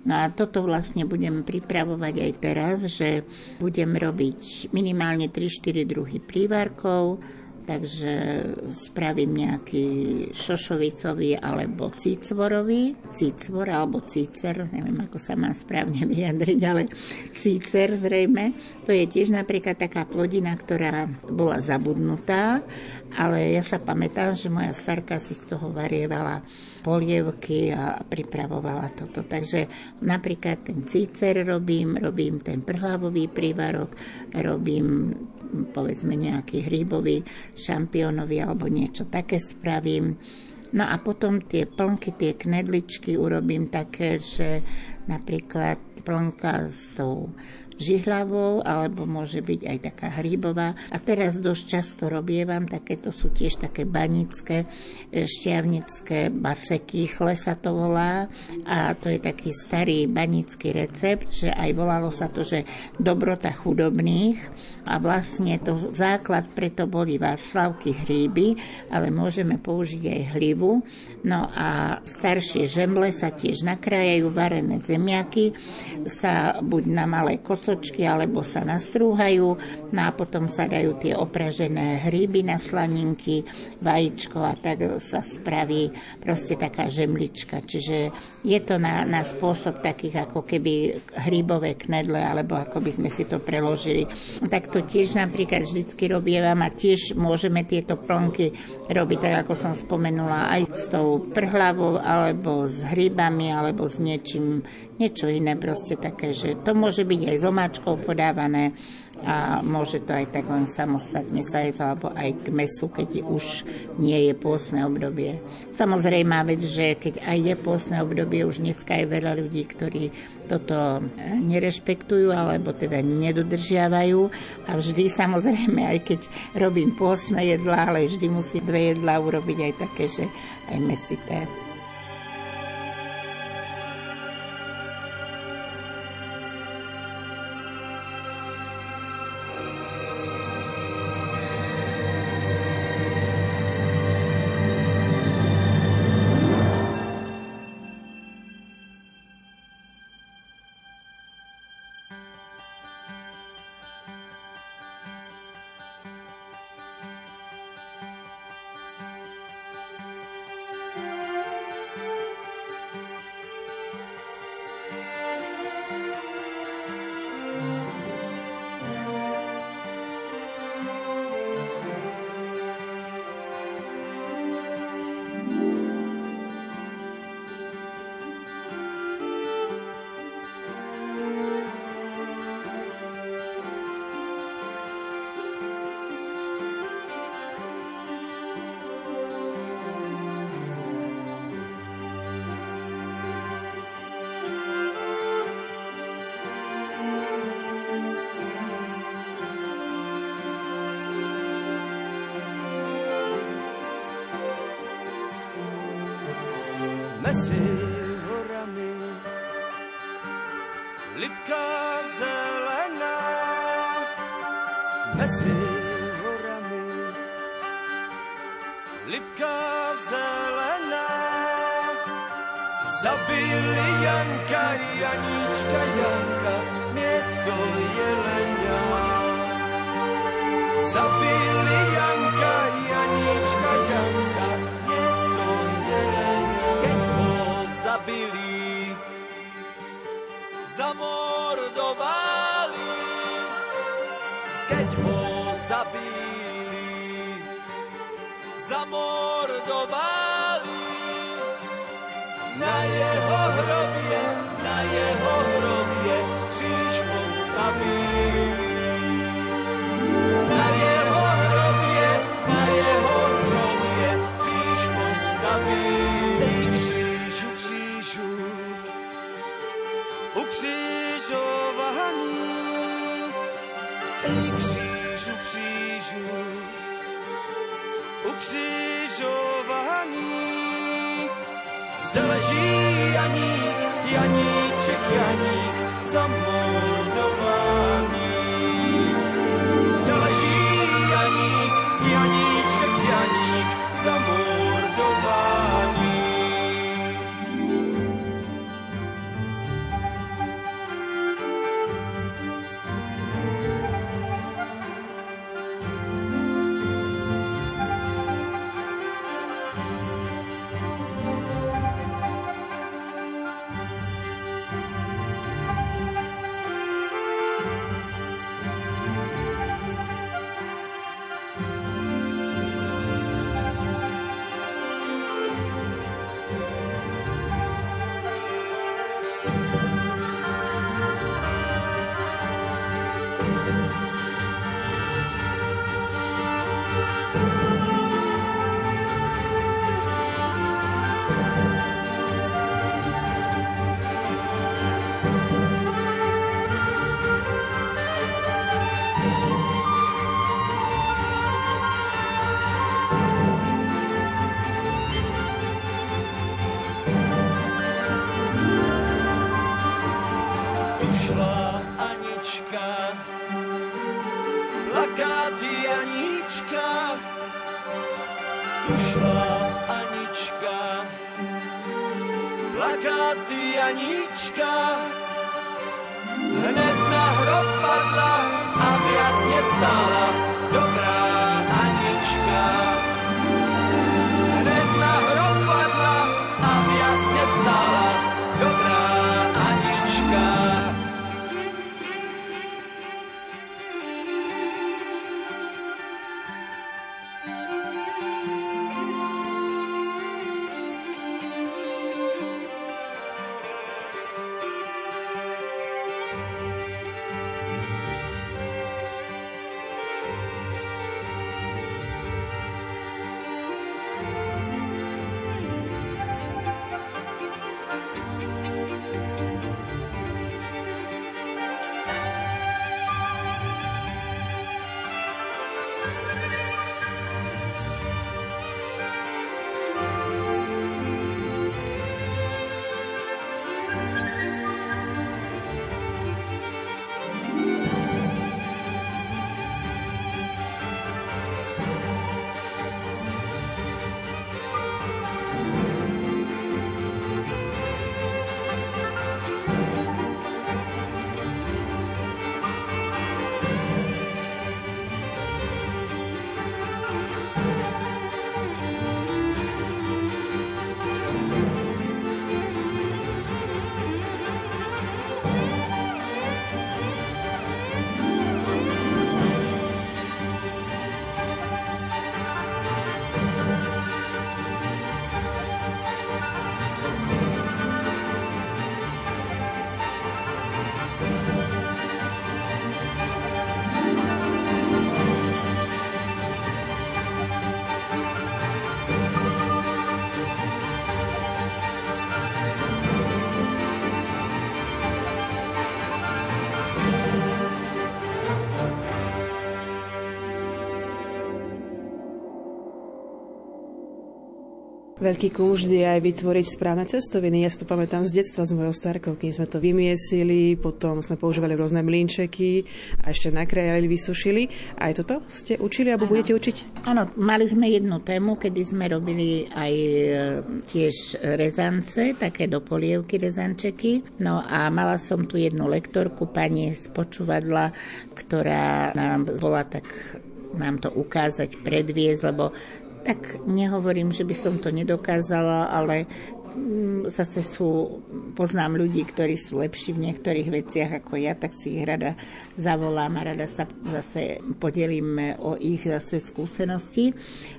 No a toto vlastne budem pripravovať aj teraz, že budem robiť minimálne 3-4 druhy prívarkov, takže spravím nejaký šošovicový alebo cícvorový, cícvor alebo cícer, neviem ako sa má správne [laughs] vyjadriť, ale cícer zrejme. To je tiež napríklad taká plodina, ktorá bola zabudnutá, ale ja sa pamätám, že moja starka si z toho varievala polievky a pripravovala toto. Takže napríklad ten cícer robím, robím ten prhlavový prívarok, robím povedzme nejaký hríbový, šampiónový alebo niečo také spravím. No a potom tie plnky, tie knedličky urobím také, že napríklad plnka s tou žihlavou, alebo môže byť aj taká hríbová. A teraz dosť často robievam, takéto sú tiež také banické, e, šťavnické baceky, chle sa to volá. A to je taký starý banický recept, že aj volalo sa to, že dobrota chudobných. A vlastne to základ preto boli Václavky hríby, ale môžeme použiť aj hlivu. No a staršie žemle sa tiež nakrájajú, varené zemiaky sa buď na malé kocočky alebo sa nastrúhajú no a potom sa dajú tie opražené hríby na slaninky, vajíčko a tak sa spraví proste taká žemlička. Čiže je to na, na spôsob takých ako keby hríbové knedle alebo ako by sme si to preložili. Tak to tiež napríklad vždycky robievam a tiež môžeme tieto plnky robiť, tak ako som spomenula, aj s tou prhlavou alebo s hríbami alebo s niečím niečo iné proste také, že to môže byť aj s omáčkou podávané a môže to aj tak len samostatne sa jesť, alebo aj k mesu, keď už nie je pôsne obdobie. Samozrejme vec, že keď aj je pôsne obdobie, už dneska je veľa ľudí, ktorí toto nerešpektujú alebo teda nedodržiavajú a vždy samozrejme, aj keď robím pôsne jedlá, ale vždy musí dve jedlá urobiť aj také, že aj mesité. Veľký kúšť je aj vytvoriť správne cestoviny. Ja si to pamätám z detstva s mojou starkou, keď sme to vymiesili, potom sme používali rôzne mlínčeky a ešte nakrajali, vysušili. Aj toto ste učili alebo ano. budete učiť? Áno, mali sme jednu tému, kedy sme robili aj e, tiež rezance, také do polievky rezančeky. No a mala som tu jednu lektorku, pani z počúvadla, ktorá nám bola tak nám to ukázať, predviesť, lebo tak nehovorím, že by som to nedokázala, ale mm, zase sú, poznám ľudí, ktorí sú lepší v niektorých veciach ako ja, tak si ich rada zavolám a rada sa zase podelím o ich zase skúsenosti.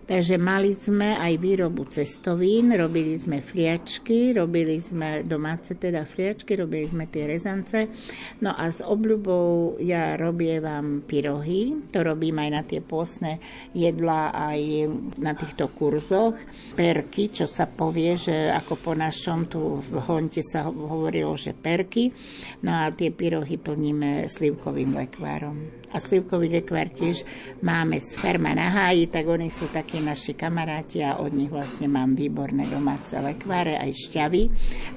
Takže mali sme aj výrobu cestovín, robili sme fliačky, robili sme domáce teda fliačky, robili sme tie rezance. No a s obľubou ja robievam pyrohy, to robím aj na tie pôsne jedla, aj na týchto kurzoch. Perky, čo sa povie, že ako po našom tu v Honte sa hovorilo, že perky. No a tie pyrohy plníme slivkovým lekvárom. A slivkový lekvár tiež máme z Ferma na háji, tak oni sú takí naši kamaráti a od nich vlastne mám výborné domáce lekváre, aj šťavy.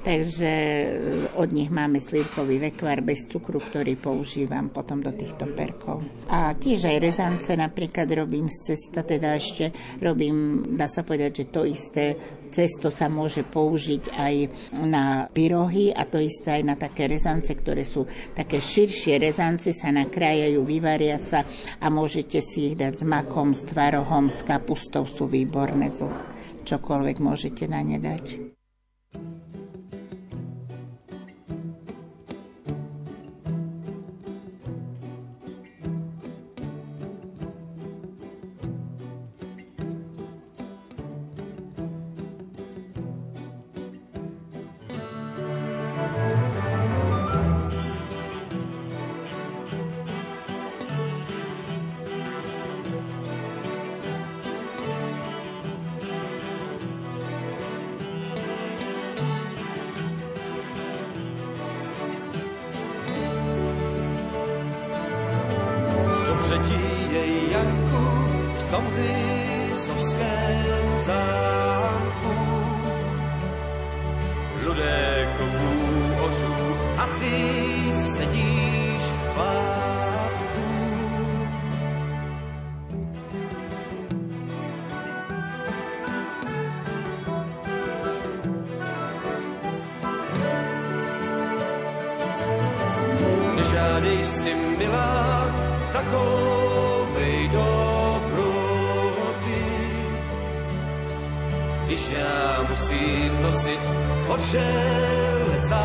Takže eh, od nich máme slivkový lekvár bez cukru, ktorý používam potom do týchto perkov. A tiež aj rezance napríklad robím z cesta, teda ešte robím, dá sa povedať, že to isté cesto sa môže použiť aj na pyrohy a to isté aj na také rezance, ktoré sú také širšie rezance, sa nakrájajú, vyvaria sa a môžete si ich dať s makom, s tvarohom, s kapustou, sú výborné, čokoľvek môžete na ne dať. Nežádej musím nosit od železa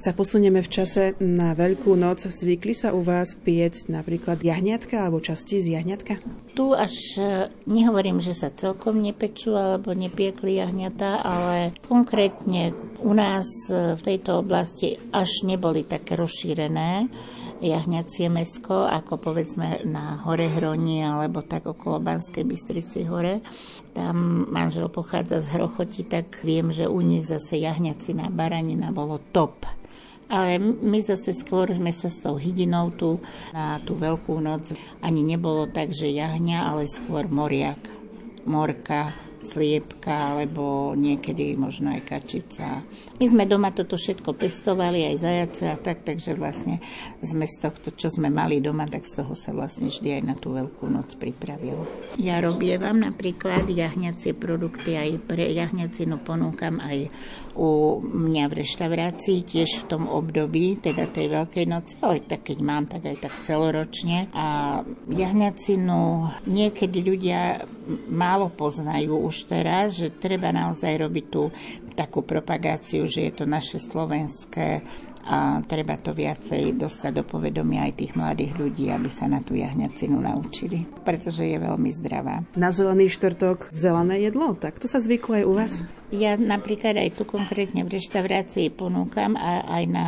Keď sa posunieme v čase na Veľkú noc, zvykli sa u vás piecť napríklad jahňatka alebo časti z jahňatka? Tu až e, nehovorím, že sa celkom nepečú alebo nepiekli jahňatá, ale konkrétne u nás e, v tejto oblasti až neboli také rozšírené jahňacie mesko, ako povedzme na Hore Hroni alebo tak okolo Banskej Bystrici hore. Tam manžel pochádza z Hrochoti, tak viem, že u nich zase jahňacina baranina bolo top ale my zase skôr sme sa s tou hydinou tu na tú veľkú noc ani nebolo tak, že jahňa, ale skôr moriak, morka, sliepka, alebo niekedy možno aj kačica. My sme doma toto všetko pestovali, aj zajace a tak, takže vlastne sme z tohto, čo sme mali doma, tak z toho sa vlastne vždy aj na tú veľkú noc pripravilo. Ja robievam napríklad jahňacie produkty, aj pre jahňacinu ponúkam aj u mňa v reštaurácii, tiež v tom období, teda tej Veľkej noci, ale tak keď mám, tak aj tak celoročne. A jahňacinu niekedy ľudia málo poznajú už teraz, že treba naozaj robiť tú takú propagáciu, že je to naše slovenské a treba to viacej dostať do povedomia aj tých mladých ľudí, aby sa na tú jahňacinu naučili, pretože je veľmi zdravá. Na zelený štvrtok zelené jedlo, tak to sa zvyklo aj u vás? Ja napríklad aj tu konkrétne v reštaurácii ponúkam a aj na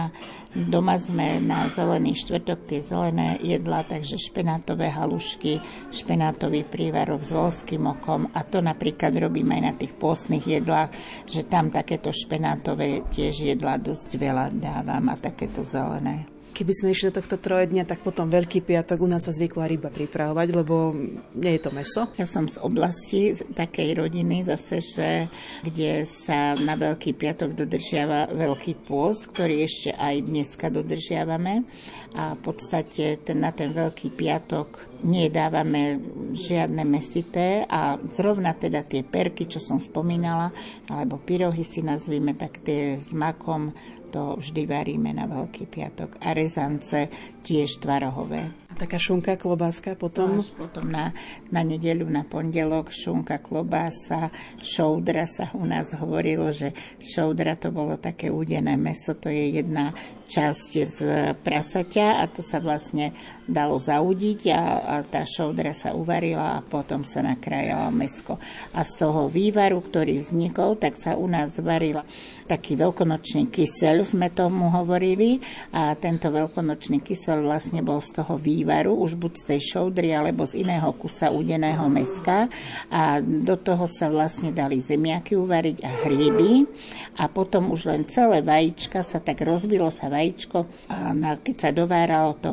doma sme na zelený štvrtok tie zelené jedlá, takže špenátové halušky, špenátový prívarok s volským okom a to napríklad robím aj na tých pôstnych jedlách, že tam takéto špenátové tiež jedlá dosť veľa dávam a takéto zelené. Keby sme išli do tohto trojedňa, tak potom Veľký piatok u nás sa zvykla ryba pripravovať, lebo nie je to meso. Ja som z oblasti takej rodiny zase, že kde sa na Veľký piatok dodržiava Veľký pôst, ktorý ešte aj dneska dodržiavame. A v podstate ten, na ten Veľký piatok nedávame žiadne mesité a zrovna teda tie perky, čo som spomínala, alebo pyrohy si nazvime, tak tie s makom to vždy varíme na Veľký piatok. A rezance tiež tvarohové. A taká šunka, klobáska potom? Až potom na, na nedeľu, na pondelok, šunka, klobása, šoudra sa u nás hovorilo, že šoudra to bolo také údené meso, to je jedna časť z prasaťa a to sa vlastne dalo zaudiť a, a tá šoudra sa uvarila a potom sa nakrájala mesko. A z toho vývaru, ktorý vznikol, tak sa u nás varila taký veľkonočný kysel, sme tomu hovorili a tento veľkonočný kysel vlastne bol z toho vývaru, už buď z tej šoudry alebo z iného kusa udeného meska. A do toho sa vlastne dali zemiaky uvariť a hríby. A potom už len celé vajíčka sa tak rozbilo sa vajíčko a keď sa dováralo to,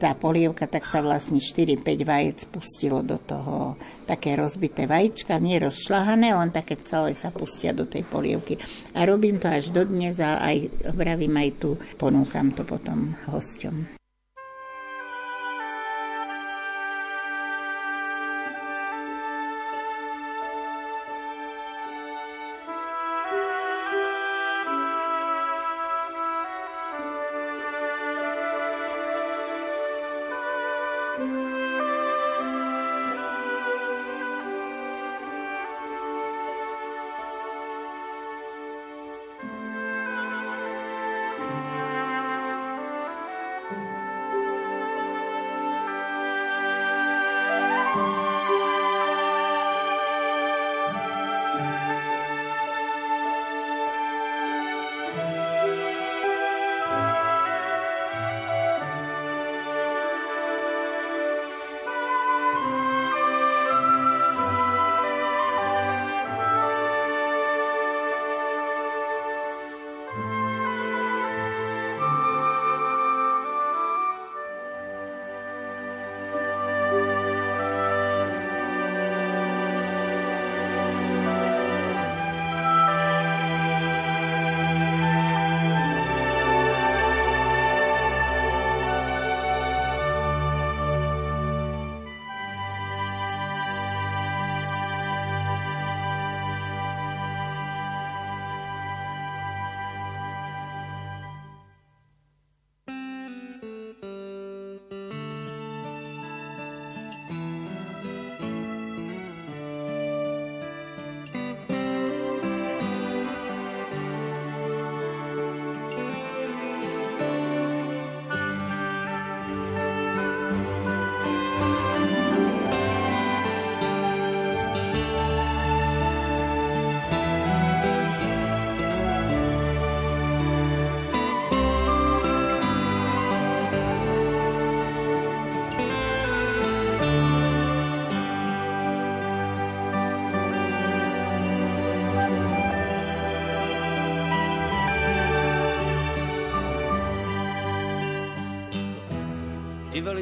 tá polievka, tak sa vlastne 4-5 vajec pustilo do toho také rozbité vajíčka, nie rozšľahané, len také celé sa pustia do tej polievky. A robím to až do dnes a aj vravím aj tu, ponúkam to potom hosťom.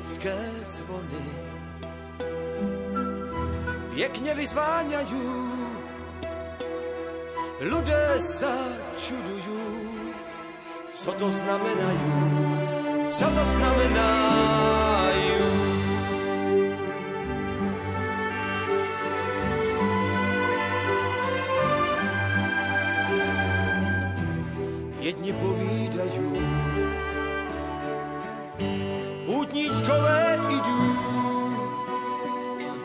Ty velické zvony. Pěkně vyzváňajú, ľudé sa čudujú, co to znamenajú, co to znamenajú. Jedni povídajú, pútničkové idú,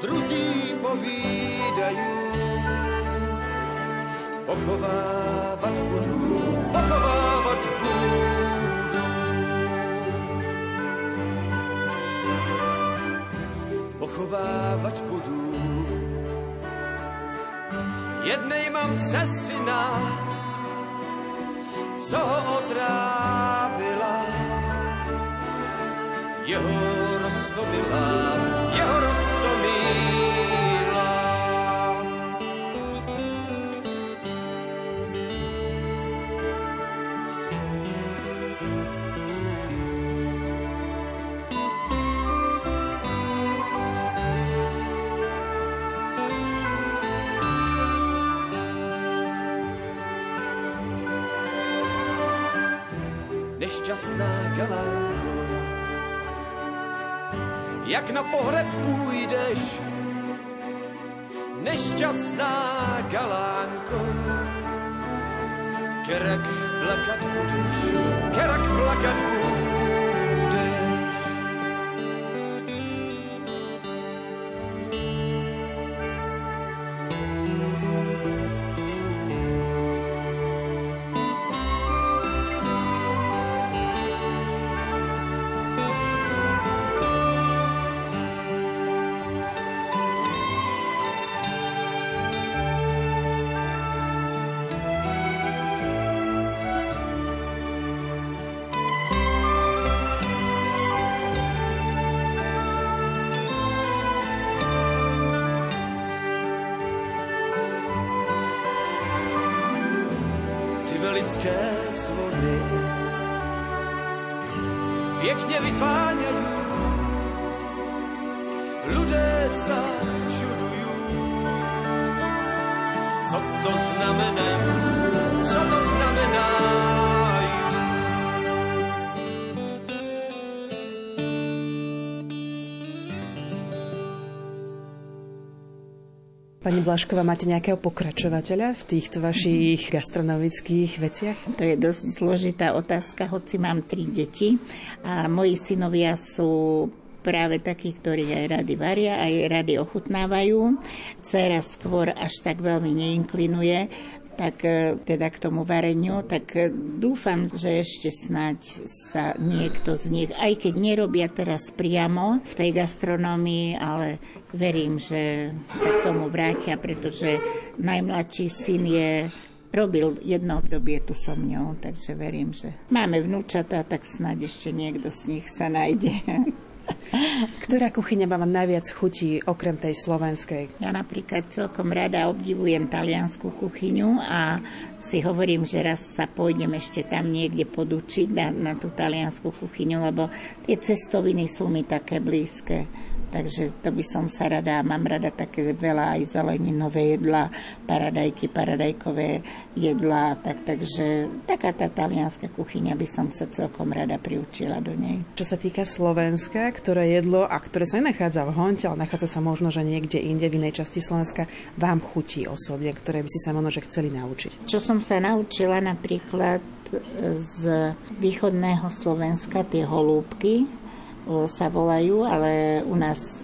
druzí povídajú, pochovávat budú, pochovávat budú. Pochovávat budú. Jednej mamce syna, co ho otrávila, jeho roztomila, jeho roztomila. Nešťastná galánko, jak na pohreb půjdeš, nešťastná galánko, kerak plakat budeš, kerak plakat budeš. Blašková, máte nejakého pokračovateľa v týchto vašich gastronomických veciach? To je dosť zložitá otázka, hoci mám tri deti a moji synovia sú práve takí, ktorí aj rady varia, aj rady ochutnávajú. Cera skôr až tak veľmi neinklinuje, tak e, teda k tomu vareniu, tak e, dúfam, že ešte snáď sa niekto z nich, aj keď nerobia teraz priamo v tej gastronómii, ale verím, že sa k tomu vrátia, pretože najmladší syn je robil jedno obdobie tu so mňou, takže verím, že máme vnúčata, tak snáď ešte niekto z nich sa nájde. [laughs] Ktorá kuchyňa vám najviac chutí okrem tej slovenskej? Ja napríklad celkom rada obdivujem taliansku kuchyňu a si hovorím, že raz sa pôjdem ešte tam niekde podučiť na, na tú taliansku kuchyňu, lebo tie cestoviny sú mi také blízke. Takže to by som sa rada, mám rada také veľa aj zeleninové jedla, paradajky, paradajkové jedla, tak, takže taká tá talianská kuchyňa by som sa celkom rada priučila do nej. Čo sa týka Slovenska, ktoré jedlo a ktoré sa nenachádza v Honte, ale nachádza sa možno, že niekde inde v inej časti Slovenska, vám chutí osobne, ktoré by si sa možno že chceli naučiť? Čo som sa naučila napríklad z východného Slovenska, tie holúbky, sa volajú, ale u nás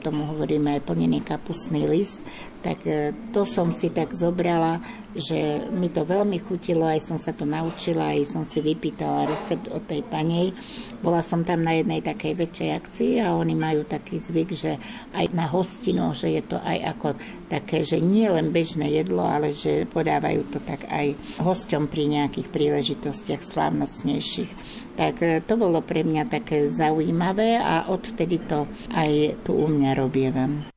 tomu hovoríme aj plnený kapusný list, tak e, to som si tak zobrala, že mi to veľmi chutilo, aj som sa to naučila, aj som si vypýtala recept od tej panej. Bola som tam na jednej takej väčšej akcii a oni majú taký zvyk, že aj na hostinu, že je to aj ako také, že nie len bežné jedlo, ale že podávajú to tak aj hosťom pri nejakých príležitostiach slávnostnejších. Tak e, to bolo pre mňa také zaujímavé a odvtedy to aj tu u mňa robievam.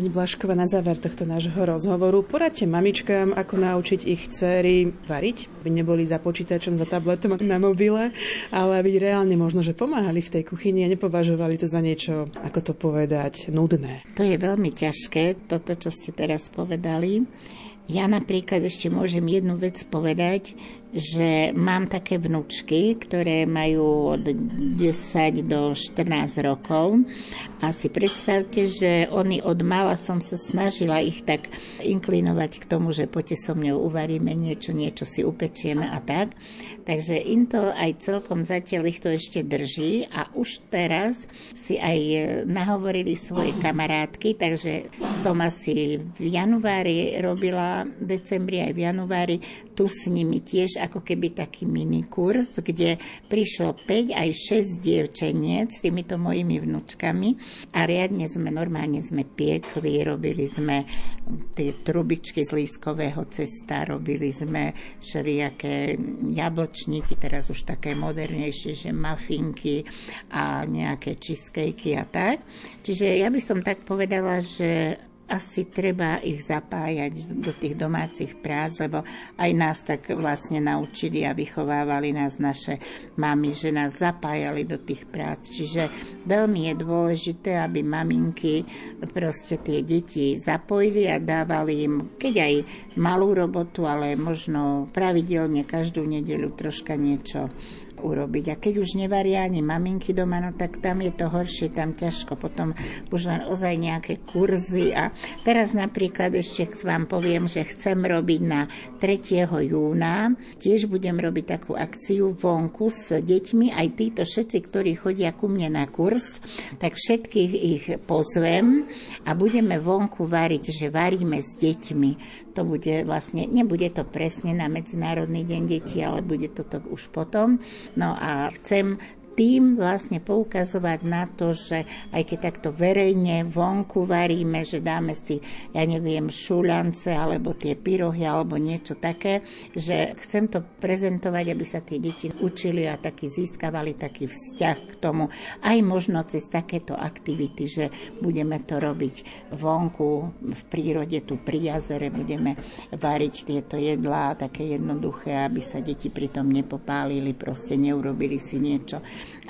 Pani Blašková, na záver tohto nášho rozhovoru poradte mamičkám, ako naučiť ich dcery variť, aby neboli za počítačom, za tabletom na mobile, ale aby reálne možno, že pomáhali v tej kuchyni a nepovažovali to za niečo, ako to povedať, nudné. To je veľmi ťažké, toto, čo ste teraz povedali. Ja napríklad ešte môžem jednu vec povedať, že mám také vnúčky, ktoré majú od 10 do 14 rokov a si predstavte, že oni od mala som sa snažila ich tak inklinovať k tomu, že poďte so mňou uvaríme niečo, niečo si upečieme a tak. Takže to aj celkom zatiaľ ich to ešte drží a už teraz si aj nahovorili svoje kamarátky, takže som asi v januári robila, decembri aj v januári, tu s nimi tiež ako keby taký mini kurz, kde prišlo 5 aj 6 dievčeniec s týmito mojimi vnúčkami a riadne sme, normálne sme piekli, robili sme tie trubičky z lískového cesta, robili sme všelijaké jablčníky, teraz už také modernejšie, že mafinky a nejaké cheesecakey a tak. Čiže ja by som tak povedala, že asi treba ich zapájať do tých domácich prác, lebo aj nás tak vlastne naučili a vychovávali nás naše mamy, že nás zapájali do tých prác. Čiže veľmi je dôležité, aby maminky proste tie deti zapojili a dávali im, keď aj malú robotu, ale možno pravidelne každú nedeľu troška niečo urobiť. A keď už nevaria ani maminky doma, no tak tam je to horšie, tam ťažko. Potom už len ozaj nejaké kurzy. A teraz napríklad ešte vám poviem, že chcem robiť na 3. júna. Tiež budem robiť takú akciu vonku s deťmi. Aj títo všetci, ktorí chodia ku mne na kurz, tak všetkých ich pozvem a budeme vonku variť, že varíme s deťmi. To bude vlastne, nebude to presne na Medzinárodný deň detí, ale bude to už potom. No a chcem tým vlastne poukazovať na to, že aj keď takto verejne vonku varíme, že dáme si, ja neviem, šulance alebo tie pyrohy alebo niečo také, že chcem to prezentovať, aby sa tie deti učili a taký získavali taký vzťah k tomu, aj možno cez takéto aktivity, že budeme to robiť vonku v prírode, tu pri jazere budeme variť tieto jedlá také jednoduché, aby sa deti pritom nepopálili, proste neurobili si niečo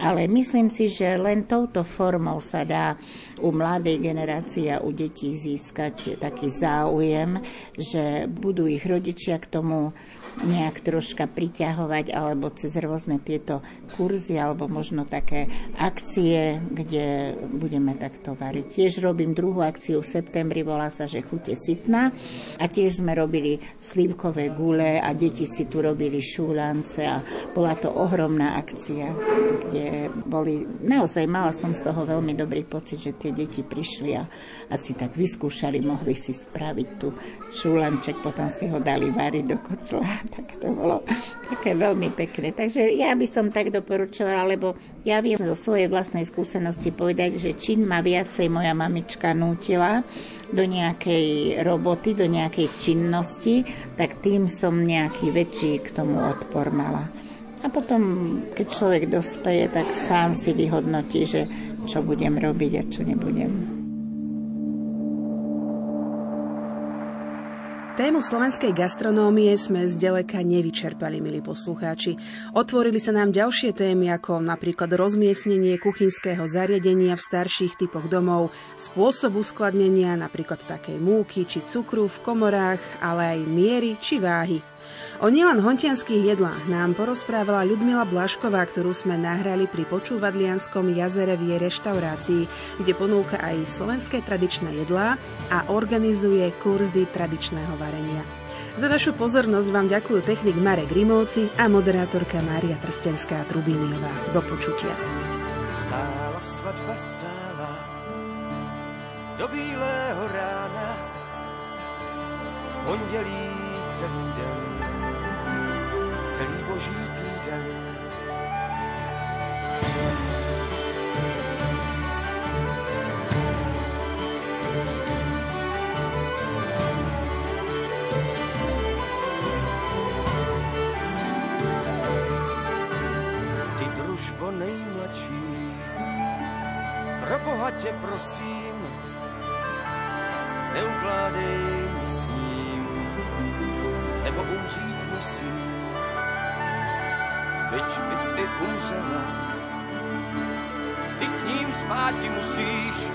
ale myslím si, že len touto formou sa dá u mladej generácie a u detí získať taký záujem, že budú ich rodičia k tomu nejak troška priťahovať alebo cez rôzne tieto kurzy alebo možno také akcie, kde budeme takto variť. Tiež robím druhú akciu v septembri, volá sa, že chute sitná a tiež sme robili slívkové gule a deti si tu robili šúlance a bola to ohromná akcia, kde boli, naozaj mala som z toho veľmi dobrý pocit, že tie deti prišli a asi tak vyskúšali, mohli si spraviť tu šúlanček, potom si ho dali variť do kotla. [laughs] Tak to bolo také veľmi pekné. Takže ja by som tak doporučovala, lebo ja viem zo svojej vlastnej skúsenosti povedať, že čím ma viacej moja mamička nútila do nejakej roboty, do nejakej činnosti, tak tým som nejaký väčší k tomu odpor mala. A potom, keď človek dospeje, tak sám si vyhodnotí, že čo budem robiť a čo nebudem. Tému slovenskej gastronómie sme zďaleka nevyčerpali, milí poslucháči. Otvorili sa nám ďalšie témy, ako napríklad rozmiestnenie kuchynského zariadenia v starších typoch domov, spôsob uskladnenia napríklad takej múky či cukru v komorách, ale aj miery či váhy. O nielen hontianských jedlách nám porozprávala Ľudmila Blašková, ktorú sme nahrali pri počúvadlianskom jazere v jej reštaurácii, kde ponúka aj slovenské tradičné jedlá a organizuje kurzy tradičného varenia. Za vašu pozornosť vám ďakujú technik Marek Grimovci a moderátorka Mária Trstenská-Trubíniová. Do počutia. Stála svatba stála do bílého rána v pondelí celý den celý boží týden. Ty družbo nejmladší, pro Boha tě prosím, neukládej mi s ním, nebo umřít musím byť bys i umřela. Ty s ním spáti musíš,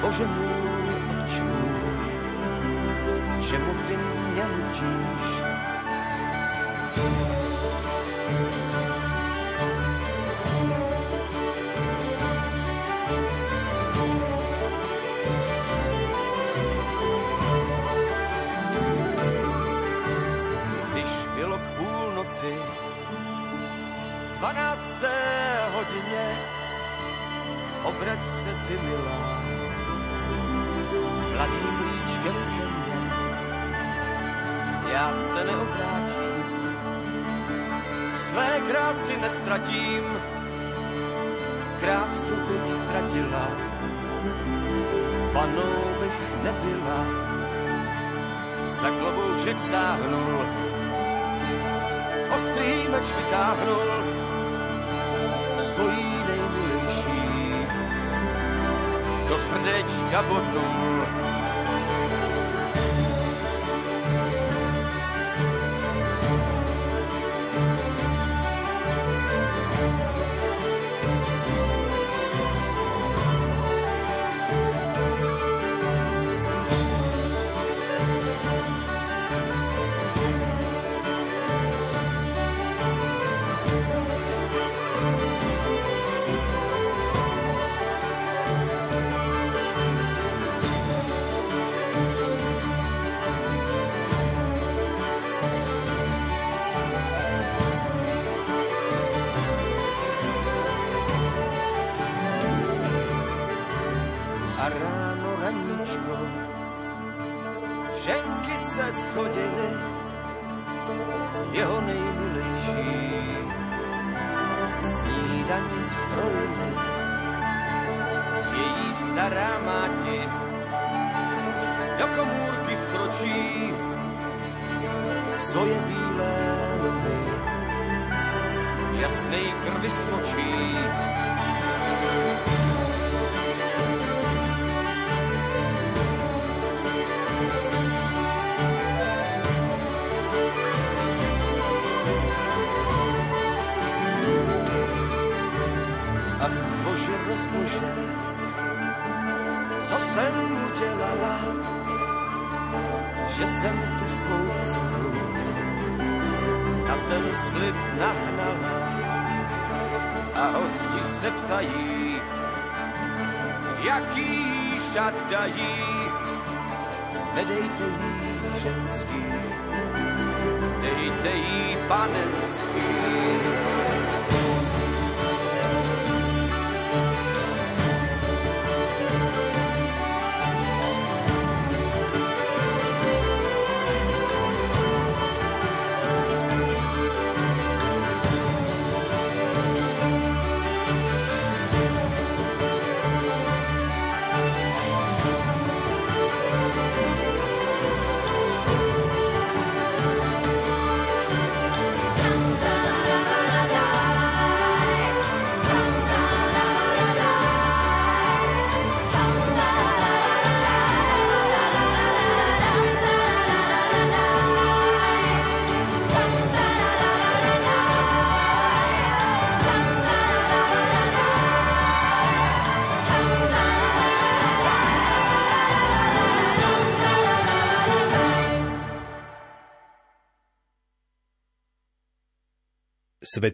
Bože můj, oči můj, čemu ty mě nutíš? Ty milá, mladým líčkem ke mně. Já se neobrátím, své krásy nestratím, krásu bych ztratila, panou bych nebyla, za klobouček sáhnul, ostrý meč vytáhnul, svojí do srdečka bodnul. Její stará máte do komůrky vkročí svoje bílé nohy jasnej krvi smočí. Že jsem tu svou dceru na ten slib nahnala a hosti se ptají, jaký šat dají. Nedejte jí ženský, dejte jí panenský. svetí